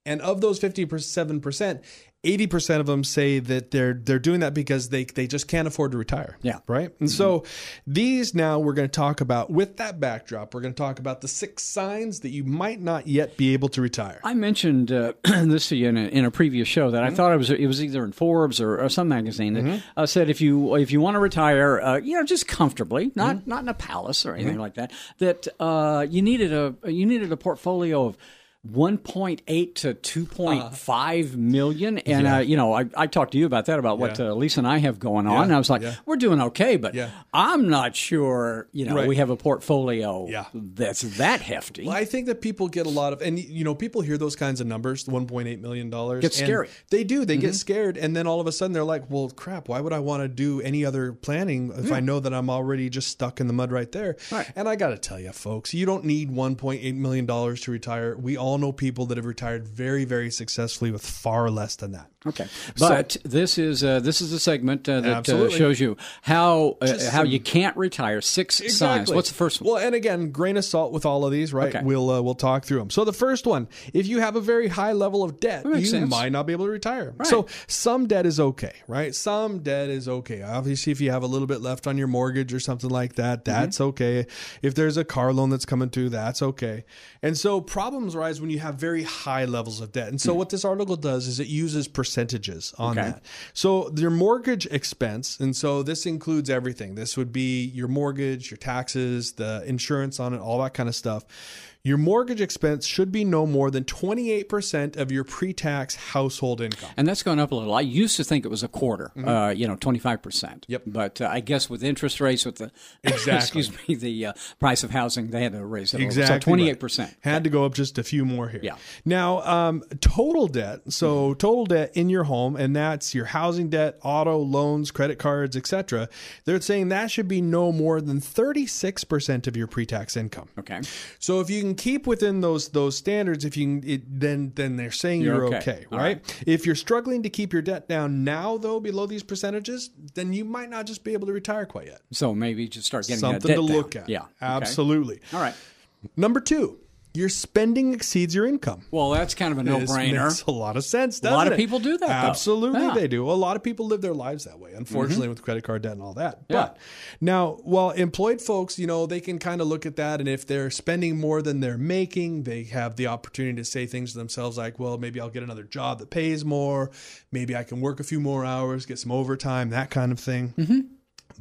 Speaker 3: And of those 57%, 80% of them say that they're they're doing that because they they just can't afford to retire.
Speaker 2: Yeah.
Speaker 3: Right? And so these now we're going to talk about with that backdrop, we're going to talk about the six signs that you might not yet be able to retire.
Speaker 2: I mentioned uh, this to you in a, in a previous show that I thought it was it was either in Forbes or, or some magazine that uh, said if you if you want to retire, uh, you know, just comfortably, not not in a palace or anything like that, that uh, you needed a you needed a portfolio of. 1.8 to 2.5 million and uh, you know I, I talked to you about that about what uh, Lisa and I have going on and I was like
Speaker 3: yeah.
Speaker 2: we're doing okay but
Speaker 3: Yeah.
Speaker 2: I'm not sure you know
Speaker 3: Right.
Speaker 2: we have a portfolio
Speaker 3: Yeah.
Speaker 2: that's that hefty
Speaker 3: Well, I think that people get a lot of, and you know, people hear those kinds of numbers, one point eight million dollars,
Speaker 2: Get scary. Mm-hmm.
Speaker 3: They do. They get scared, and then all of a sudden they're like, "Well, crap! Why would I want to do any other planning if I know that I'm already just stuck in the mud right there?"
Speaker 2: Right.
Speaker 3: And I got to tell you, folks, you don't need one point eight million dollars to retire. We all know people that have retired very, very successfully with far less than that.
Speaker 2: Okay, but this is uh, this is a segment uh, that uh, shows you how uh, how you can't retire. Six signs. What's the first one?
Speaker 3: Well, and again, grain of salt with all of these, right?
Speaker 2: Okay.
Speaker 3: We'll uh, we'll talk through them. So the first one, if you have a very high level of debt, you
Speaker 2: sense.
Speaker 3: might not be able to retire. So some debt is okay, right? Some debt is okay. Obviously, if you have a little bit left on your mortgage or something like that,
Speaker 2: Mm-hmm.
Speaker 3: that's okay. If there's a car loan that's coming due, that's okay. And so problems rise when you have very high levels of debt. And so hmm. what this article does is it uses percentages on.
Speaker 2: Okay.
Speaker 3: that. So your mortgage expense, and so this includes everything. This would be your mortgage, your taxes, the insurance on it, all that kind of stuff. Your mortgage expense should be no more than 28% of your pre-tax household income.
Speaker 2: and that's gone up a little. I used to think it was a quarter. Uh, you know, twenty five percent.
Speaker 3: Mm-hmm. Yep.
Speaker 2: But uh, I guess with interest rates, with the
Speaker 3: Exactly.
Speaker 2: excuse me, the uh, price of housing, they had to raise it.
Speaker 3: Exactly.
Speaker 2: So twenty eight percent.
Speaker 3: Had to go up just a few more here.
Speaker 2: Yeah.
Speaker 3: Now, um, total debt. So total debt in your home, and that's your housing debt, auto loans, credit cards, etc. They're saying that should be no more than 36% of your pre-tax income.
Speaker 2: Okay.
Speaker 3: So if you can keep within those those standards, if you can, it, then then they're saying
Speaker 2: You're
Speaker 3: you're,
Speaker 2: okay.
Speaker 3: okay,
Speaker 2: All
Speaker 3: right? If you're struggling to keep your debt down now, though, below these percentages, then you might not just be able to retire quite yet.
Speaker 2: So maybe just start getting that
Speaker 3: Something to
Speaker 2: down.
Speaker 3: look at.
Speaker 2: Yeah. Okay.
Speaker 3: absolutely.
Speaker 2: All right.
Speaker 3: Number two, your spending exceeds your income.
Speaker 2: Well, that's kind of a no
Speaker 3: This
Speaker 2: brainer.
Speaker 3: makes a lot of sense.
Speaker 2: A lot of
Speaker 3: it?
Speaker 2: people do that.
Speaker 3: Absolutely,
Speaker 2: Yeah.
Speaker 3: they do. A lot of people live their lives that way. Unfortunately, with credit card debt and all that.
Speaker 2: Yeah.
Speaker 3: But now, while employed folks, you know, they can kind of look at that, and if they're spending more than they're making, they have the opportunity to say things to themselves like, "Well, maybe I'll get another job that pays more. Maybe I can work a few more hours, get some overtime, that kind of thing."
Speaker 2: Mm-hmm.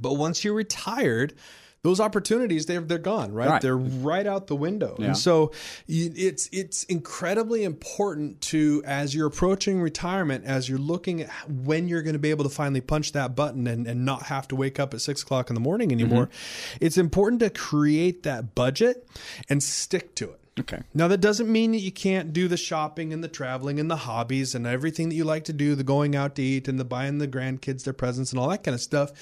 Speaker 3: But once you're retired, those opportunities they're they're gone, right?
Speaker 2: Right.
Speaker 3: They're right out the window.
Speaker 2: Yeah.
Speaker 3: And so it's it's incredibly important to as you're approaching retirement, as you're looking at when you're going to be able to finally punch that button and, and not have to wake up at six o'clock in the morning anymore.
Speaker 2: Mm-hmm.
Speaker 3: It's important to create that budget and stick to it.
Speaker 2: Okay.
Speaker 3: Now that doesn't mean that you can't do the shopping and the traveling and the hobbies and everything that you like to do, the going out to eat and the buying the grandkids their presents and all that kind of stuff.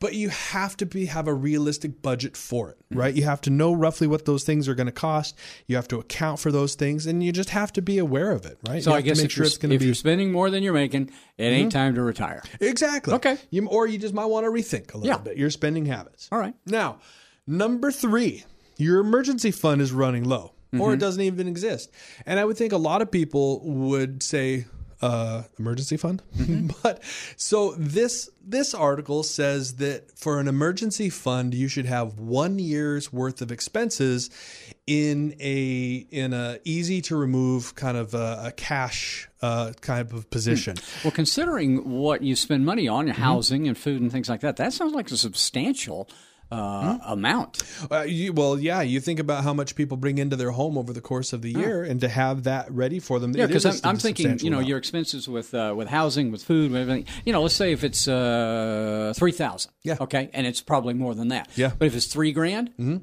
Speaker 3: But you have to be have a realistic budget for it, right? You have to know roughly what those things are going to cost. You have to account for those things, and you just have to be aware of it, right?
Speaker 2: So
Speaker 3: you
Speaker 2: I guess if,
Speaker 3: sure
Speaker 2: you're,
Speaker 3: it's going to
Speaker 2: if
Speaker 3: be
Speaker 2: you're spending more than you're making, it ain't time to retire.
Speaker 3: exactly
Speaker 2: Okay.
Speaker 3: You, or you just might want to rethink a little
Speaker 2: Yeah.
Speaker 3: bit your spending habits.
Speaker 2: All right.
Speaker 3: Now, number three, your emergency fund is running low or
Speaker 2: Mm-hmm.
Speaker 3: it doesn't even exist. And I would think a lot of people would say, uh, emergency fund. but so this this article says that for an emergency fund, you should have one year's worth of expenses in a in a easy to remove kind of a, a cash uh, kind of position.
Speaker 2: Well, considering what you spend money on, housing and food and things like that, that sounds like a substantial uh, amount.
Speaker 3: Uh, you, well, yeah, you think about how much people bring into their home over the course of the year, and to have that ready for them.
Speaker 2: Yeah, because I'm, I'm thinking, you know,
Speaker 3: amount.
Speaker 2: your expenses with uh, with housing, with food, with everything. You know, let's say if it's uh, three thousand.
Speaker 3: Yeah.
Speaker 2: Okay, and it's probably more than that.
Speaker 3: Yeah.
Speaker 2: But if it's three grand,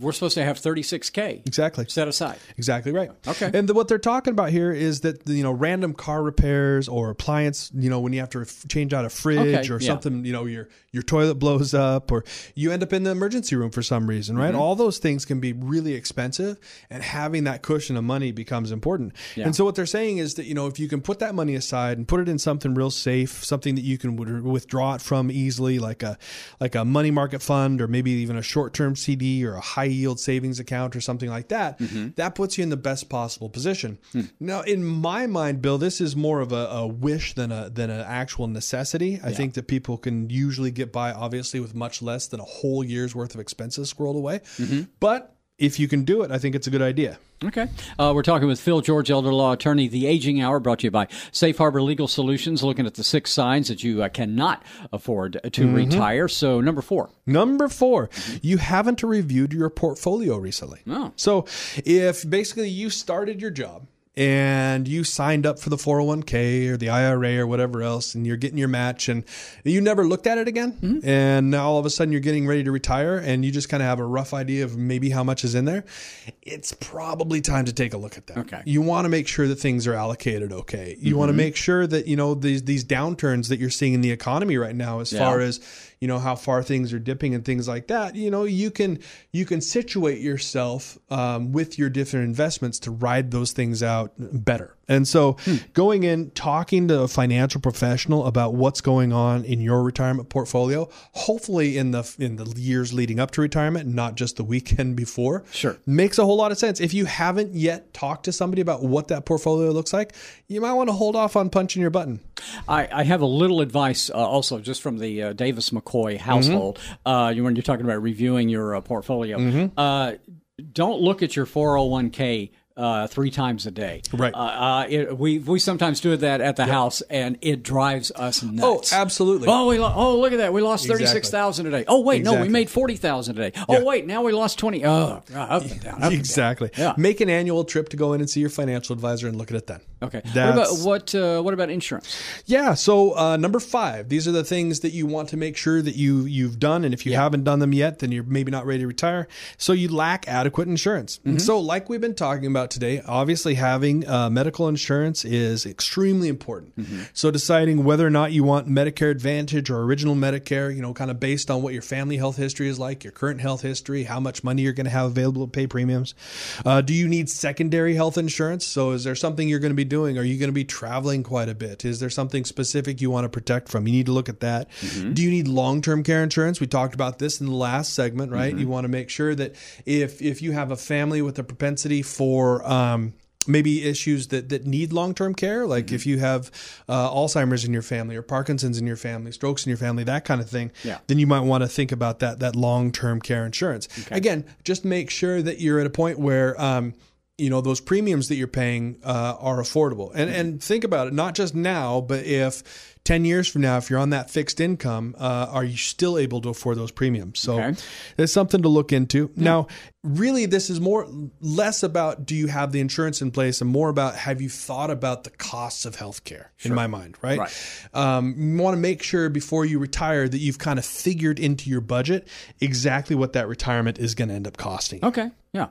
Speaker 2: we're supposed to have thirty six k
Speaker 3: exactly.
Speaker 2: set aside.
Speaker 3: Exactly right.
Speaker 2: Okay.
Speaker 3: And the, what they're talking about here is that you know random car repairs or appliance, you know, when you have to change out a fridge
Speaker 2: Okay,
Speaker 3: or
Speaker 2: yeah.
Speaker 3: something, you know, your your toilet blows up or you end up in the emergency room for some reason,
Speaker 2: Mm-hmm.
Speaker 3: right? All those things can be really expensive, and having that cushion of money becomes important.
Speaker 2: Yeah.
Speaker 3: And so what they're saying is that you know if you can put that money aside and put it in something real safe, something that you can withdraw it from easily, like a like a money market fund or maybe even a short term CD or a high yield savings account or something like that,
Speaker 2: Mm-hmm.
Speaker 3: that puts you in the best possible position.
Speaker 2: Hmm.
Speaker 3: Now, in my mind, Bill, this is more of a, a wish than a than an actual necessity. I think that people can usually get by, obviously, with much less than a whole year's worth of expenses squirreled away.
Speaker 2: Mm-hmm.
Speaker 3: But if you can do it, I think it's a good idea.
Speaker 2: Okay. Uh, we're talking with Phil George, elder law attorney. The Aging Hour brought to you by Safe Harbor Legal Solutions, looking at the six signs that you uh, cannot afford to
Speaker 3: Mm-hmm.
Speaker 2: retire. So, number four.
Speaker 3: Number 4 you haven't reviewed your portfolio recently.
Speaker 2: Oh.
Speaker 3: So, if basically you started your job and you signed up for the 401k or the IRA or whatever else, and you're getting your match, and you never looked at it again, mm-hmm. and now all of a sudden you're getting ready to retire, and you just kind of have a rough idea of maybe how much is in there, it's probably time to take a look at that.
Speaker 2: Okay.
Speaker 3: You want to make sure that things are allocated okay. You want to mm-hmm. make sure that you know these these downturns that you're seeing in the economy right now, as far as you know how far things are dipping and things like that. You know you can you can situate yourself um, with your different investments to ride those things out better. And so, going in talking to a financial professional about what's going on in your retirement portfolio, hopefully in the in the years leading up to retirement, not just the weekend before,
Speaker 2: Sure.
Speaker 3: makes a whole lot of sense. If you haven't yet talked to somebody about what that portfolio looks like, you might want to hold off on punching your button.
Speaker 2: I, I have a little advice uh, also just from the uh, Davis McCoy household uh, when you're talking about reviewing your uh, portfolio. Uh, don't look at your 401k. Uh, three times a day.
Speaker 3: Right.
Speaker 2: Uh, uh, it, we we sometimes do that at the house, and it drives us nuts.
Speaker 3: Oh, absolutely.
Speaker 2: Oh, we lo- oh look at that. We lost
Speaker 3: Exactly.
Speaker 2: thirty six thousand today. Oh wait, no, we made forty thousand today.
Speaker 3: Yeah.
Speaker 2: Oh wait, now we lost twenty. Oh, up and down. Up and down.
Speaker 3: exactly.
Speaker 2: Yeah.
Speaker 3: Make an annual trip to go in and see your financial advisor and look at it then.
Speaker 2: Okay. What about what? Uh, what about insurance?
Speaker 3: Yeah. So uh, number five, these are the things that you want to make sure that you you've done, and if you haven't done them yet, then you're maybe not ready to retire. So you lack adequate insurance. And so, like we've been talking about today, obviously having uh, medical insurance is extremely important. So deciding whether or not you want Medicare Advantage or Original Medicare, you know, kind of based on what your family health history is like, your current health history, how much money you're going to have available to pay premiums. Uh, do you need secondary health insurance? So is there something you're going to be doing? Are you going to be traveling quite a bit? Is there something specific you want to protect from? You need to look at that. Do you need long-term care insurance? We talked about this in the last segment, right? You want to make sure that if if you have a family with a propensity for um, maybe issues that, that need long-term care like if you have uh, alzheimer's in your family or parkinson's in your family strokes in your family that kind of thing
Speaker 2: Yeah.
Speaker 3: then you might want to think about that that long-term care insurance. Again just make sure that you're at a point where um, you know those premiums that you're paying uh, are affordable. And and think about it not just now but if 10 years from now if you're on that fixed income uh, are you still able to afford those premiums so
Speaker 2: Okay.
Speaker 3: it's something to look into now really this is more less about do you have the insurance in place and more about have you thought about the costs of healthcare in my mind right,
Speaker 2: Right.
Speaker 3: Um, you want to make sure before you retire that you've kind of figured into your budget exactly what that retirement is going to end up costing
Speaker 2: Okay. Yeah.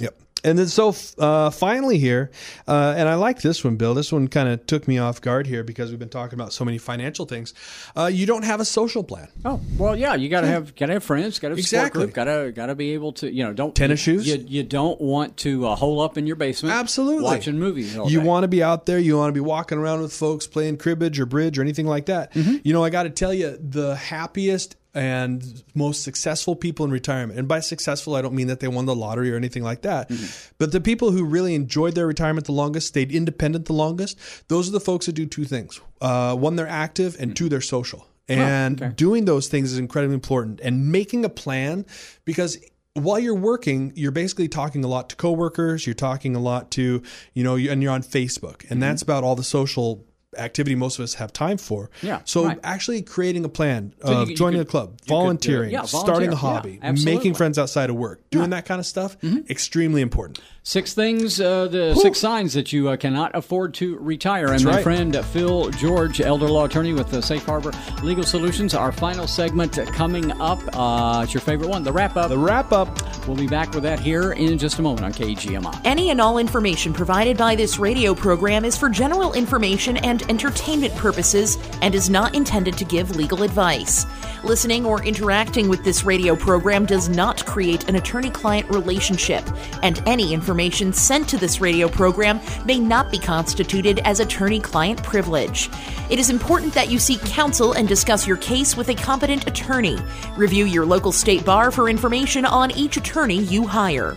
Speaker 3: Yep. And then so uh, finally here, uh, and I like this one, Bill. This one kind of took me off guard here because we've been talking about so many financial things. Uh, you don't have a social plan.
Speaker 2: Oh well, yeah. You got to have got to have friends. Got to have
Speaker 3: Exactly.
Speaker 2: group. Got to got to be able to you know don't
Speaker 3: Tennis
Speaker 2: you,
Speaker 3: shoes?
Speaker 2: You, you don't want to uh, hole up in your basement.
Speaker 3: Absolutely.
Speaker 2: watching movies. All
Speaker 3: You want to be out there. You want to be walking around with folks playing cribbage or bridge or anything like that.
Speaker 2: Mm-hmm.
Speaker 3: You know, I got to tell you, the happiest and most successful people in retirement. And by successful, I don't mean that they won the lottery or anything like that.
Speaker 2: Mm-hmm.
Speaker 3: But the people who really enjoyed their retirement the longest, stayed independent the longest, those are the folks that do two things. Uh, one, they're active, and two, they're social. And
Speaker 2: Mm-hmm. okay.
Speaker 3: doing those things is incredibly important. And making a plan because while you're working, you're basically talking a lot to coworkers. You're talking a lot to, you know, and you're on Facebook, and
Speaker 2: Mm-hmm.
Speaker 3: that's about all the social activity most of us have time for.
Speaker 2: Yeah,
Speaker 3: So
Speaker 2: right.
Speaker 3: actually creating a plan
Speaker 2: So
Speaker 3: of
Speaker 2: you
Speaker 3: joining
Speaker 2: could-
Speaker 3: a club,
Speaker 2: you
Speaker 3: volunteering,
Speaker 2: yeah,
Speaker 3: starting a
Speaker 2: volunteer. Yeah,
Speaker 3: hobby, making friends outside of work, doing that kind of stuff, mm-hmm. extremely important.
Speaker 2: Six things, uh, the six signs that you uh, cannot afford to retire. and my
Speaker 3: right.
Speaker 2: friend uh, Phil George, elder law attorney with the Safe Harbor Legal Solutions. Our final segment coming up. Uh, it's your favorite one, the wrap up.
Speaker 3: The wrap up.
Speaker 2: We'll be back with that here in just a moment on KGMI.
Speaker 7: Any and all information provided by this radio program is for general information and entertainment purposes and is not intended to give legal advice. Listening or interacting with this radio program does not create an attorney client relationship, and any information sent to this radio program may not be constituted as attorney client privilege. It is important that you seek counsel and discuss your case with a competent attorney. Review your local state bar for information on each attorney you hire.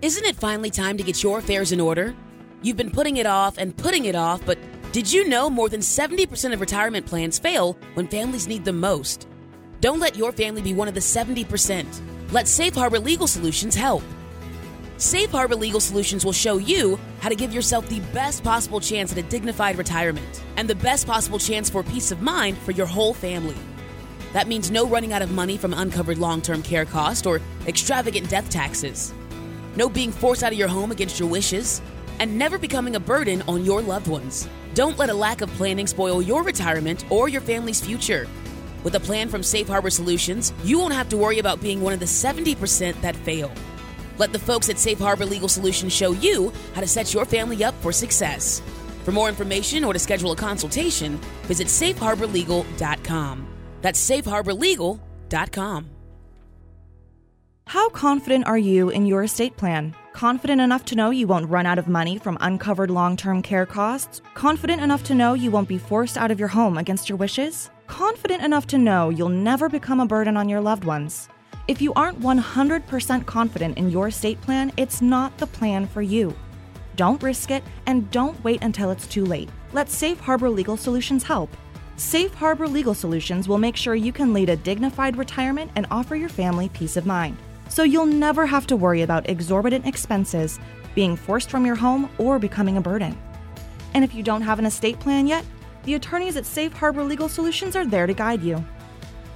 Speaker 4: Isn't it finally time to get your affairs in order? You've been putting it off and putting it off, but did you know more than 70% of retirement plans fail when families need them most? Don't let your family be one of the 70%. Let Safe Harbor Legal Solutions help. Safe Harbor Legal Solutions will show you how to give yourself the best possible chance at a dignified retirement and the best possible chance for peace of mind for your whole family. That means no running out of money from uncovered long term care costs or extravagant death taxes, no being forced out of your home against your wishes, and never becoming a burden on your loved ones. Don't let a lack of planning spoil your retirement or your family's future. With a plan from Safe Harbor Solutions, you won't have to worry about being one of the 70% that fail. Let the folks at Safe Harbor Legal Solutions show you how to set your family up for success. For more information or to schedule a consultation, visit safeharborlegal.com. That's safeharborlegal.com.
Speaker 5: How confident are you in your estate plan? Confident enough to know you won't run out of money from uncovered long term care costs? Confident enough to know you won't be forced out of your home against your wishes? Confident enough to know you'll never become a burden on your loved ones? If you aren't 100% confident in your estate plan, it's not the plan for you. Don't risk it and don't wait until it's too late. Let Safe Harbor Legal Solutions help. Safe Harbor Legal Solutions will make sure you can lead a dignified retirement and offer your family peace of mind. So you'll never have to worry about exorbitant expenses, being forced from your home, or becoming a burden. And if you don't have an estate plan yet, the attorneys at Safe Harbor Legal Solutions are there to guide you.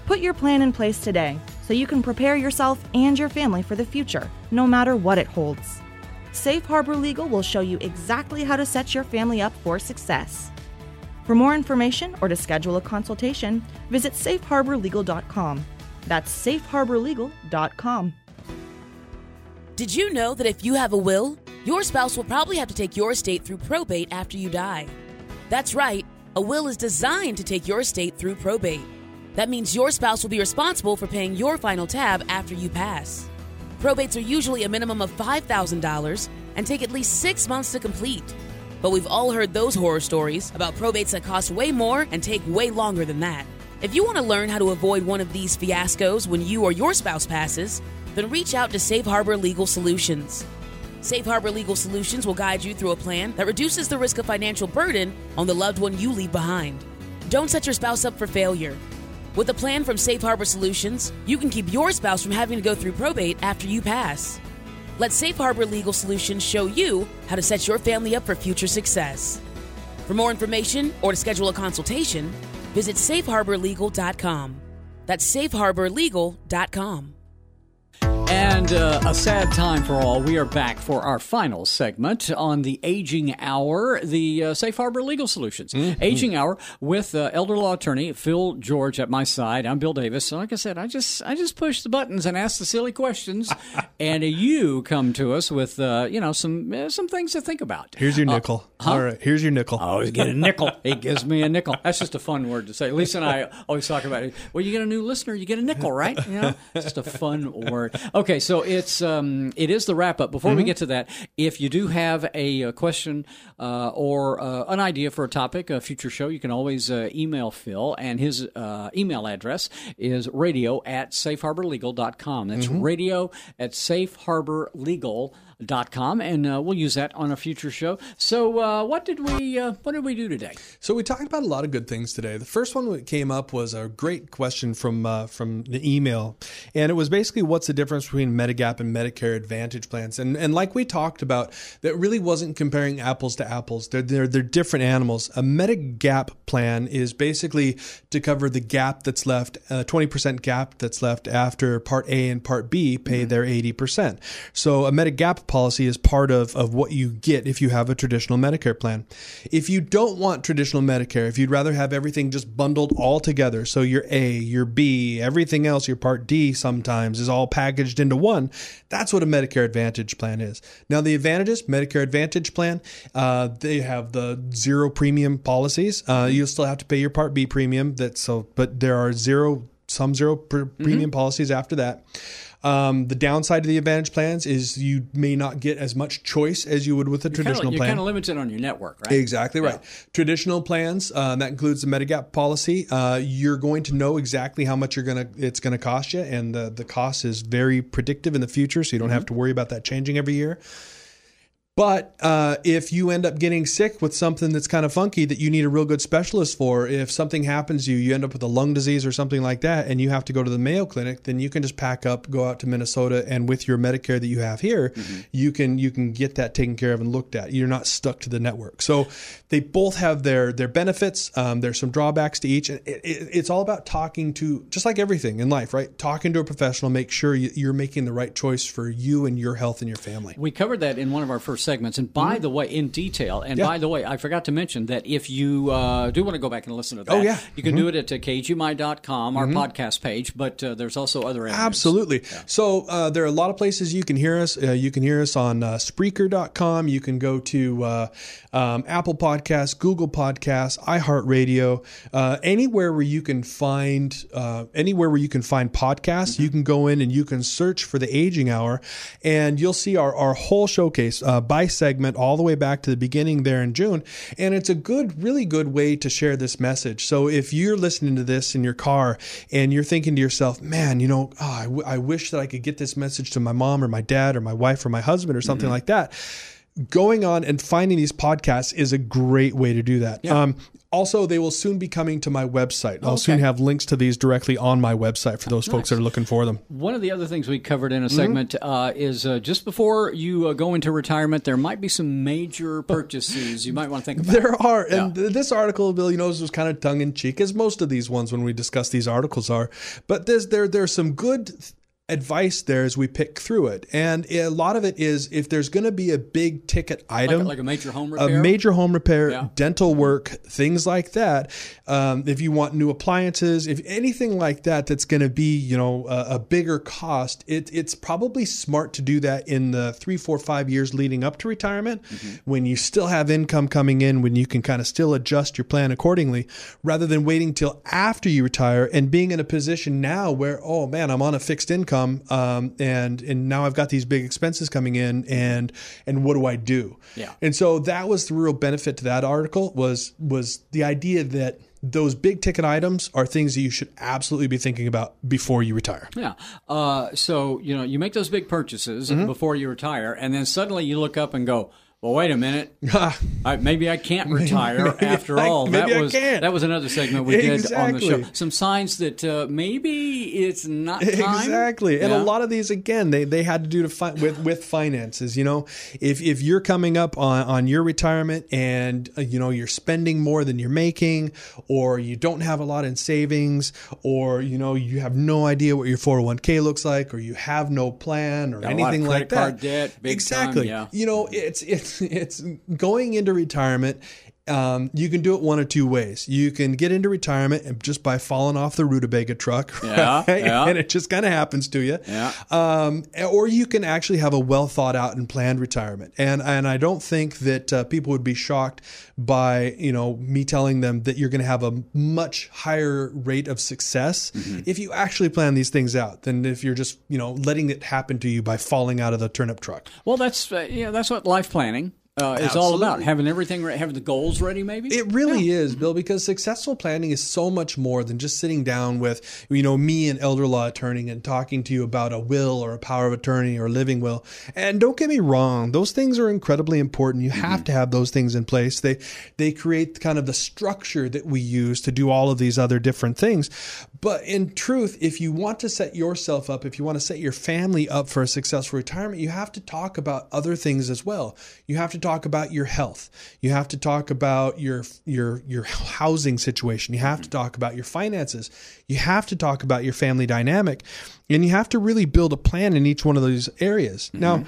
Speaker 5: Put your plan in place today so you can prepare yourself and your family for the future, no matter what it holds. Safe Harbor Legal will show you exactly how to set your family up for success. For more information or to schedule a consultation, visit safeharborlegal.com. That's safeharborlegal.com.
Speaker 4: Did you know that if you have a will, your spouse will probably have to take your estate through probate after you die? That's right, a will is designed to take your estate through probate. That means your spouse will be responsible for paying your final tab after you pass. Probates are usually a minimum of $5,000 and take at least six months to complete. But we've all heard those horror stories about probates that cost way more and take way longer than that. If you want to learn how to avoid one of these fiascos when you or your spouse passes, then reach out to Safe Harbor Legal Solutions. Safe Harbor Legal Solutions will guide you through a plan that reduces the risk of financial burden on the loved one you leave behind. Don't set your spouse up for failure. With a plan from Safe Harbor Solutions, you can keep your spouse from having to go through probate after you pass. Let Safe Harbor Legal Solutions show you how to set your family up for future success. For more information or to schedule a consultation, visit safeharborlegal.com. That's safeharborlegal.com.
Speaker 2: And uh, a sad time for all. We are back for our final segment on the Aging Hour, the uh, Safe Harbor Legal Solutions. Aging Hour with uh, elder law attorney Phil George at my side. I'm Bill Davis. So like I said, I just I just push the buttons and ask the silly questions, and you come to us with uh, you know some uh, some things to think about.
Speaker 3: Here's your nickel. All right, here's your nickel.
Speaker 2: I always get a nickel. He gives me a nickel. That's just a fun word to say. Lisa and I always talk about it. Well, you get a new listener, you get a nickel, right? You know, it's just a fun word. Okay, so it's um, it is the wrap up. Before we get to that, if you do have a, uh question uh, or uh, an idea for a topic, a future show, you can always uh, email Phil, and his uh, email address is radio at safeharborlegal.com. That's radio at safeharborlegal.com, and uh, we'll use that on a future show. So, uh, what did we uh, what did we do today?
Speaker 3: So we talked about a lot of good things today. The first one that came up was a great question from uh, from the email, and it was basically what's the difference between Medigap and Medicare Advantage plans? And and like we talked about, that really wasn't comparing apples to apples. They're they're, they're different animals. A Medigap plan is basically to cover the gap that's left, a twenty percent gap that's left after Part A and Part B pay their eighty percent. So a Medigap policy is part of of what you get if you have a traditional Medicare plan. If you don't want traditional Medicare, if you'd rather have everything just bundled all together, so your A, your B, everything else, your Part D sometimes is all packaged into one, that's what a Medicare Advantage plan is. Now, the advantages, Medicare Advantage plan, uh, they have the zero premium policies. Uh, you'll still have to pay your Part B premium. That's so, but there are zero, some zero pr- premium policies after that. Um, the downside of the Advantage plans is you may not get as much choice as you would with a traditional plan.
Speaker 2: you're
Speaker 3: plan.
Speaker 2: kind of limited on your network, right?
Speaker 3: Exactly right. Traditional plans uh, that includes the Medigap policy. Uh, you're going to know exactly how much you're gonna it's going to cost you, and the the cost is very predictive in the future, so you don't have to worry about that changing every year. But uh, if you end up getting sick with something that's kind of funky that you need a real good specialist for, if something happens to you, you end up with a lung disease or something like that, and you have to go to the Mayo Clinic, then you can just pack up, go out to Minnesota, and with your Medicare that you have here, you can you can get that taken care of and looked at. You're not stuck to the network. So they both have their their benefits. Um, there's some drawbacks to each, and it, it, it's all about talking to just like everything in life, right? Talking to a professional, make sure you, you're making the right choice for you and your health and your family.
Speaker 2: We covered that in one of our first segments. And by the way, in detail, and
Speaker 3: Mm-hmm. Yeah.
Speaker 2: by the way, I forgot to mention that if you uh, do want to go back and listen to that,
Speaker 3: Oh, yeah. Mm-hmm.
Speaker 2: you can do it at uh, kgmi.com, our podcast page, but uh, there's also other avenues.
Speaker 3: Absolutely. So uh, there are a lot of places you can hear us. Uh, you can hear us on uh, Spreaker.com. You can go to uh, um, Apple Podcasts, Google Podcasts, iHeartRadio, uh, anywhere where you can find uh, anywhere where you can find podcasts. You can go in and you can search for the Aging Hour, and you'll see our our whole showcase uh, by segment all the way back to the beginning there in June. And it's a good, really good way to share this message. So if you're listening to this in your car and you're thinking to yourself, man, you know, oh, I, w- I wish that I could get this message to my mom or my dad or my wife or my husband or something like that. Going on and finding these podcasts is a great way to do that. Um, also, they will soon be coming to my website. I'll soon have links to these directly on my website for those folks that are looking for them.
Speaker 2: One of the other things we covered
Speaker 3: Mm-hmm.
Speaker 2: in a segment uh, is uh, just before you uh, go into retirement, there might be some major purchases you might want to think about.
Speaker 3: There are, and this article, Bill, you know, was kind of tongue in cheek, as most of these ones when we discuss these articles are. But there's there there's some good th- advice there as we pick through it, and a lot of it is if there's going to be a big ticket item,
Speaker 2: like a major home repair, a
Speaker 3: major home repair,
Speaker 2: Yeah.
Speaker 3: dental work, things like that. Um, if you want new appliances, if anything like that, that's going to be you know a, a bigger cost. It, it's probably smart to do that in the three, four, five years leading up to retirement, when you still have income coming in, when you can kind of still adjust your plan accordingly, rather than waiting till after you retire and being in a position now where oh man, I'm on a fixed income, um, and and now I've got these big expenses coming in, and and what do I do?
Speaker 2: Yeah.
Speaker 3: And so that was the real benefit to that article was was the idea that those big ticket items are things that you should absolutely be thinking about before you retire.
Speaker 2: Yeah. Uh, so, you know, you make those big purchases
Speaker 3: Mm-hmm.
Speaker 2: before you retire, and then suddenly you look up and go, well, wait a minute. I, maybe I can't retire
Speaker 3: maybe
Speaker 2: after
Speaker 3: I-
Speaker 2: all.
Speaker 3: maybe
Speaker 2: that
Speaker 3: I
Speaker 2: was that was another segment we did on the show. Some signs that uh, maybe it's not time.
Speaker 3: Exactly, and
Speaker 2: Yeah.
Speaker 3: a lot of these again, they, they had to do to fi- with with finances. You know, if if you're coming up on on your retirement and uh, you know you're spending more than you're making, or you don't have a lot in savings, or you know you have no idea what your 401k looks like, or you have no plan or
Speaker 2: Got a lot of
Speaker 3: anything like that.
Speaker 2: debt, big time,
Speaker 3: exactly.
Speaker 2: yeah.
Speaker 3: You know, it's it's it's going into retirement Um, you can do it one of two ways. You can get into retirement and just by falling off the rutabaga truck, right?
Speaker 2: yeah.
Speaker 3: and it just kind of happens to you.
Speaker 2: Yeah.
Speaker 3: Um, or you can actually have a well thought out and planned retirement. And and I don't think that uh, people would be shocked by you know me telling them that you're going to have a much higher rate of success
Speaker 2: Mm-hmm.
Speaker 3: if you actually plan these things out than if you're just you know letting it happen to you by falling out of the turnip truck.
Speaker 2: Well, that's uh, know that's what life planning uh, is all about. Having everything, re- having the goals ready, maybe.
Speaker 3: It really is, Bill, because successful planning is so much more than just sitting down with, you know, me, an elder law attorney, and talking to you about a will or a power of attorney or a living will. And don't get me wrong, those things are incredibly important. You have to have those things in place. They they create kind of the structure that we use to do all of these other different things. But in truth, if you want to set yourself up, if you want to set your family up for a successful retirement, you have to talk about other things as well. You have to talk about your health. You have to talk about your your your housing situation. You have to talk about your finances. You have to talk about your family dynamic, and you have to really build a plan in each one of those areas. Now,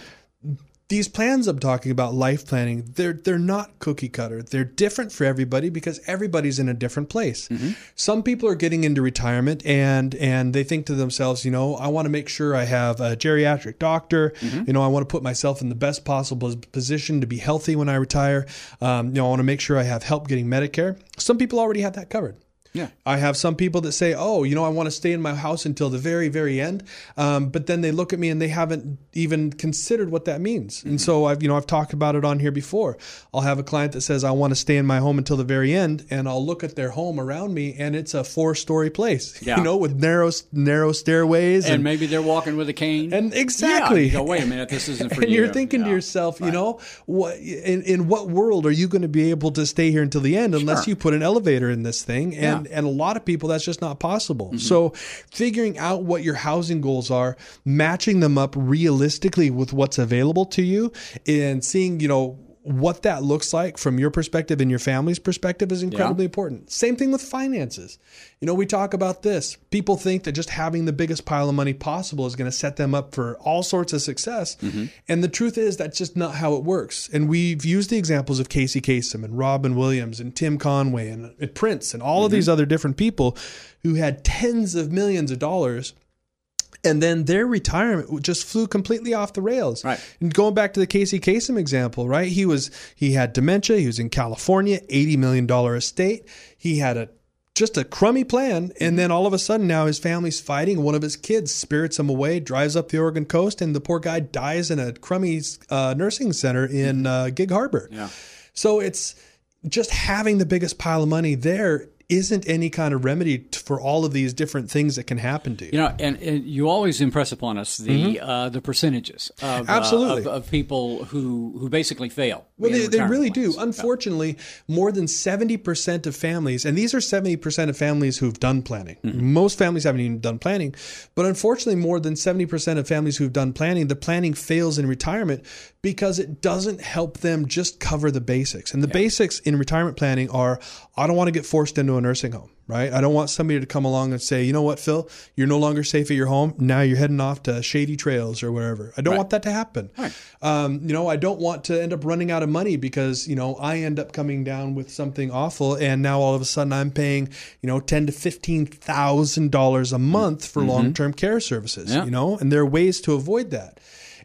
Speaker 3: these plans I'm talking about, life planning, they're they're not cookie cutter. They're different for everybody because everybody's in a different place. Some people are getting into retirement and and they think to themselves, you know, I want to make sure I have a geriatric doctor. You know, I want to put myself in the best possible position to be healthy when I retire. Um, you know, I want to make sure I have help getting Medicare. Some people already have that covered.
Speaker 2: Yeah.
Speaker 3: I have some people that say, "Oh, you know, I want to stay in my house until the very, very end," um, but then they look at me and they haven't even considered what that means. And so I've, you know, I've talked about it on here before. I'll have a client that says, "I want to stay in my home until the very end," and I'll look at their home around me, and it's a four-story place,
Speaker 2: Yeah.
Speaker 3: you know, with narrow, narrow stairways,
Speaker 2: and maybe they're walking with a cane.
Speaker 3: and
Speaker 2: Yeah,
Speaker 3: exactly.
Speaker 2: you go, wait a minute, this isn't for you.
Speaker 3: and
Speaker 2: you.
Speaker 3: you're thinking to
Speaker 2: Yeah.
Speaker 3: yourself, you know, what in, in what world are you going to be able to stay here until the end unless
Speaker 2: Sure.
Speaker 3: you put an elevator in this thing? And
Speaker 2: Yeah. Mm-hmm.
Speaker 3: and a lot of people that's just not possible. So figuring out what your housing goals are, matching them up realistically with what's available to you, and seeing, you know, what that looks like from your perspective and your family's perspective is incredibly important. Same thing with finances. You know, we talk about this. People think that just having the biggest pile of money possible is going to set them up for all sorts of success. Mm-hmm. And the truth is, that's just not how it works. And we've used the examples of Casey Kasem and Robin Williams and Tim Conway and, and Prince and all of mm-hmm. these other different people who had tens of millions of dollars and then their retirement just flew completely off the rails.
Speaker 2: Right.
Speaker 3: And going back to the Casey Kasem example, right? He was he had dementia. He was in California, eighty million dollar estate. He had a just a crummy plan, and then all of a sudden now his family's fighting. One of his kids spirits him away, drives up the Oregon coast, and the poor guy dies in a crummy uh, nursing center in uh, Gig Harbor.
Speaker 2: Yeah.
Speaker 3: So it's just having the biggest pile of money there isn't any kind of remedy t- for all of these different things that can happen to you.
Speaker 2: You know, and, and you always impress upon us the uh, the percentages of, uh,
Speaker 3: Mm-hmm. Absolutely.
Speaker 2: of, of people who who basically fail.
Speaker 3: Well, they, they really
Speaker 2: plans.
Speaker 3: do. Unfortunately, more than 70% of families, and these are 70% of families who've done planning. Most families haven't even done planning, but unfortunately, more than 70% of families who've done planning, the planning fails in retirement because it doesn't help them just cover the basics. And the basics in retirement planning are I don't want to get forced into a nursing home. Right. I don't want somebody to come along and say, you know what, Phil, you're no longer safe at your home. Now you're heading off to shady trails or wherever. I don't want that to happen. Um, you know, I don't want to end up running out of money because, you know, I end up coming down with something awful and now all of a sudden I'm paying, you know, ten to fifteen thousand dollars a month for long term care services.
Speaker 2: Yeah.
Speaker 3: You know, and there are ways to avoid that.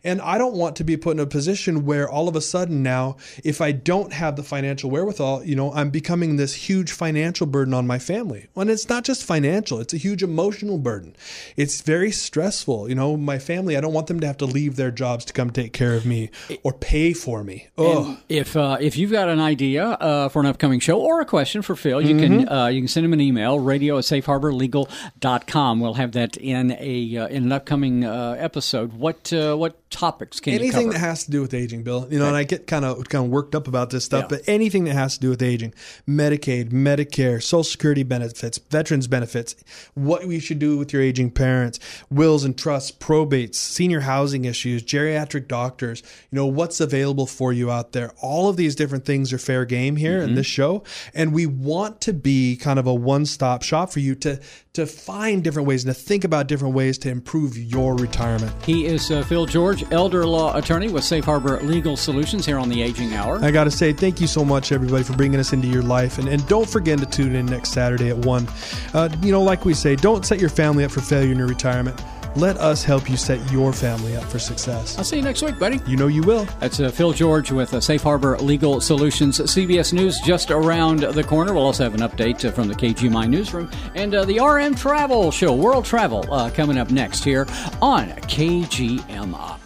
Speaker 3: And I don't want to be put in a position where all of a sudden now, if I don't have the financial wherewithal, you know, I'm becoming this huge financial burden on my family. And it's not just financial, it's a huge emotional burden. It's very stressful. You know, my family, I don't want them to have to leave their jobs to come take care of me or pay for me. Oh,
Speaker 2: If uh, if you've got an idea uh, for an upcoming show or a question for Phil, you
Speaker 3: Mm-hmm.
Speaker 2: can uh, you can send him an email radio at safeharborlegal.com. We'll have that in a uh, in an upcoming uh, episode. What uh, what topics can you
Speaker 3: anything that has to do with aging, Bill. You know, and I get kind of kind of worked up about this stuff,
Speaker 2: Yeah.
Speaker 3: but anything that has to do with aging, Medicaid, Medicare, Social Security benefits, veterans benefits, what we should do with your aging parents, wills and trusts, probates, senior housing issues, geriatric doctors, you know, what's available for you out there. All of these different things are fair game here in mm-hmm. this show, and we want to be kind of a one-stop shop for you to to find different ways and to think about different ways to improve your retirement.
Speaker 2: He is uh, Phil George, elder law attorney with Safe Harbor Legal Solutions here on the Aging Hour.
Speaker 3: I got to say, thank you so much, everybody, for bringing us into your life. And, and don't forget to tune in next Saturday at 1. Uh, you know, like we say, don't set your family up for failure in your retirement. Let us help you set your family up for success.
Speaker 2: I'll see you next week, buddy.
Speaker 3: You know you will.
Speaker 2: That's uh, Phil George with uh, Safe Harbor Legal Solutions. CBS News just around the corner. We'll also have an update uh, from the KGMI newsroom and uh, the RM Travel Show, World Travel, uh, coming up next here on KGMI.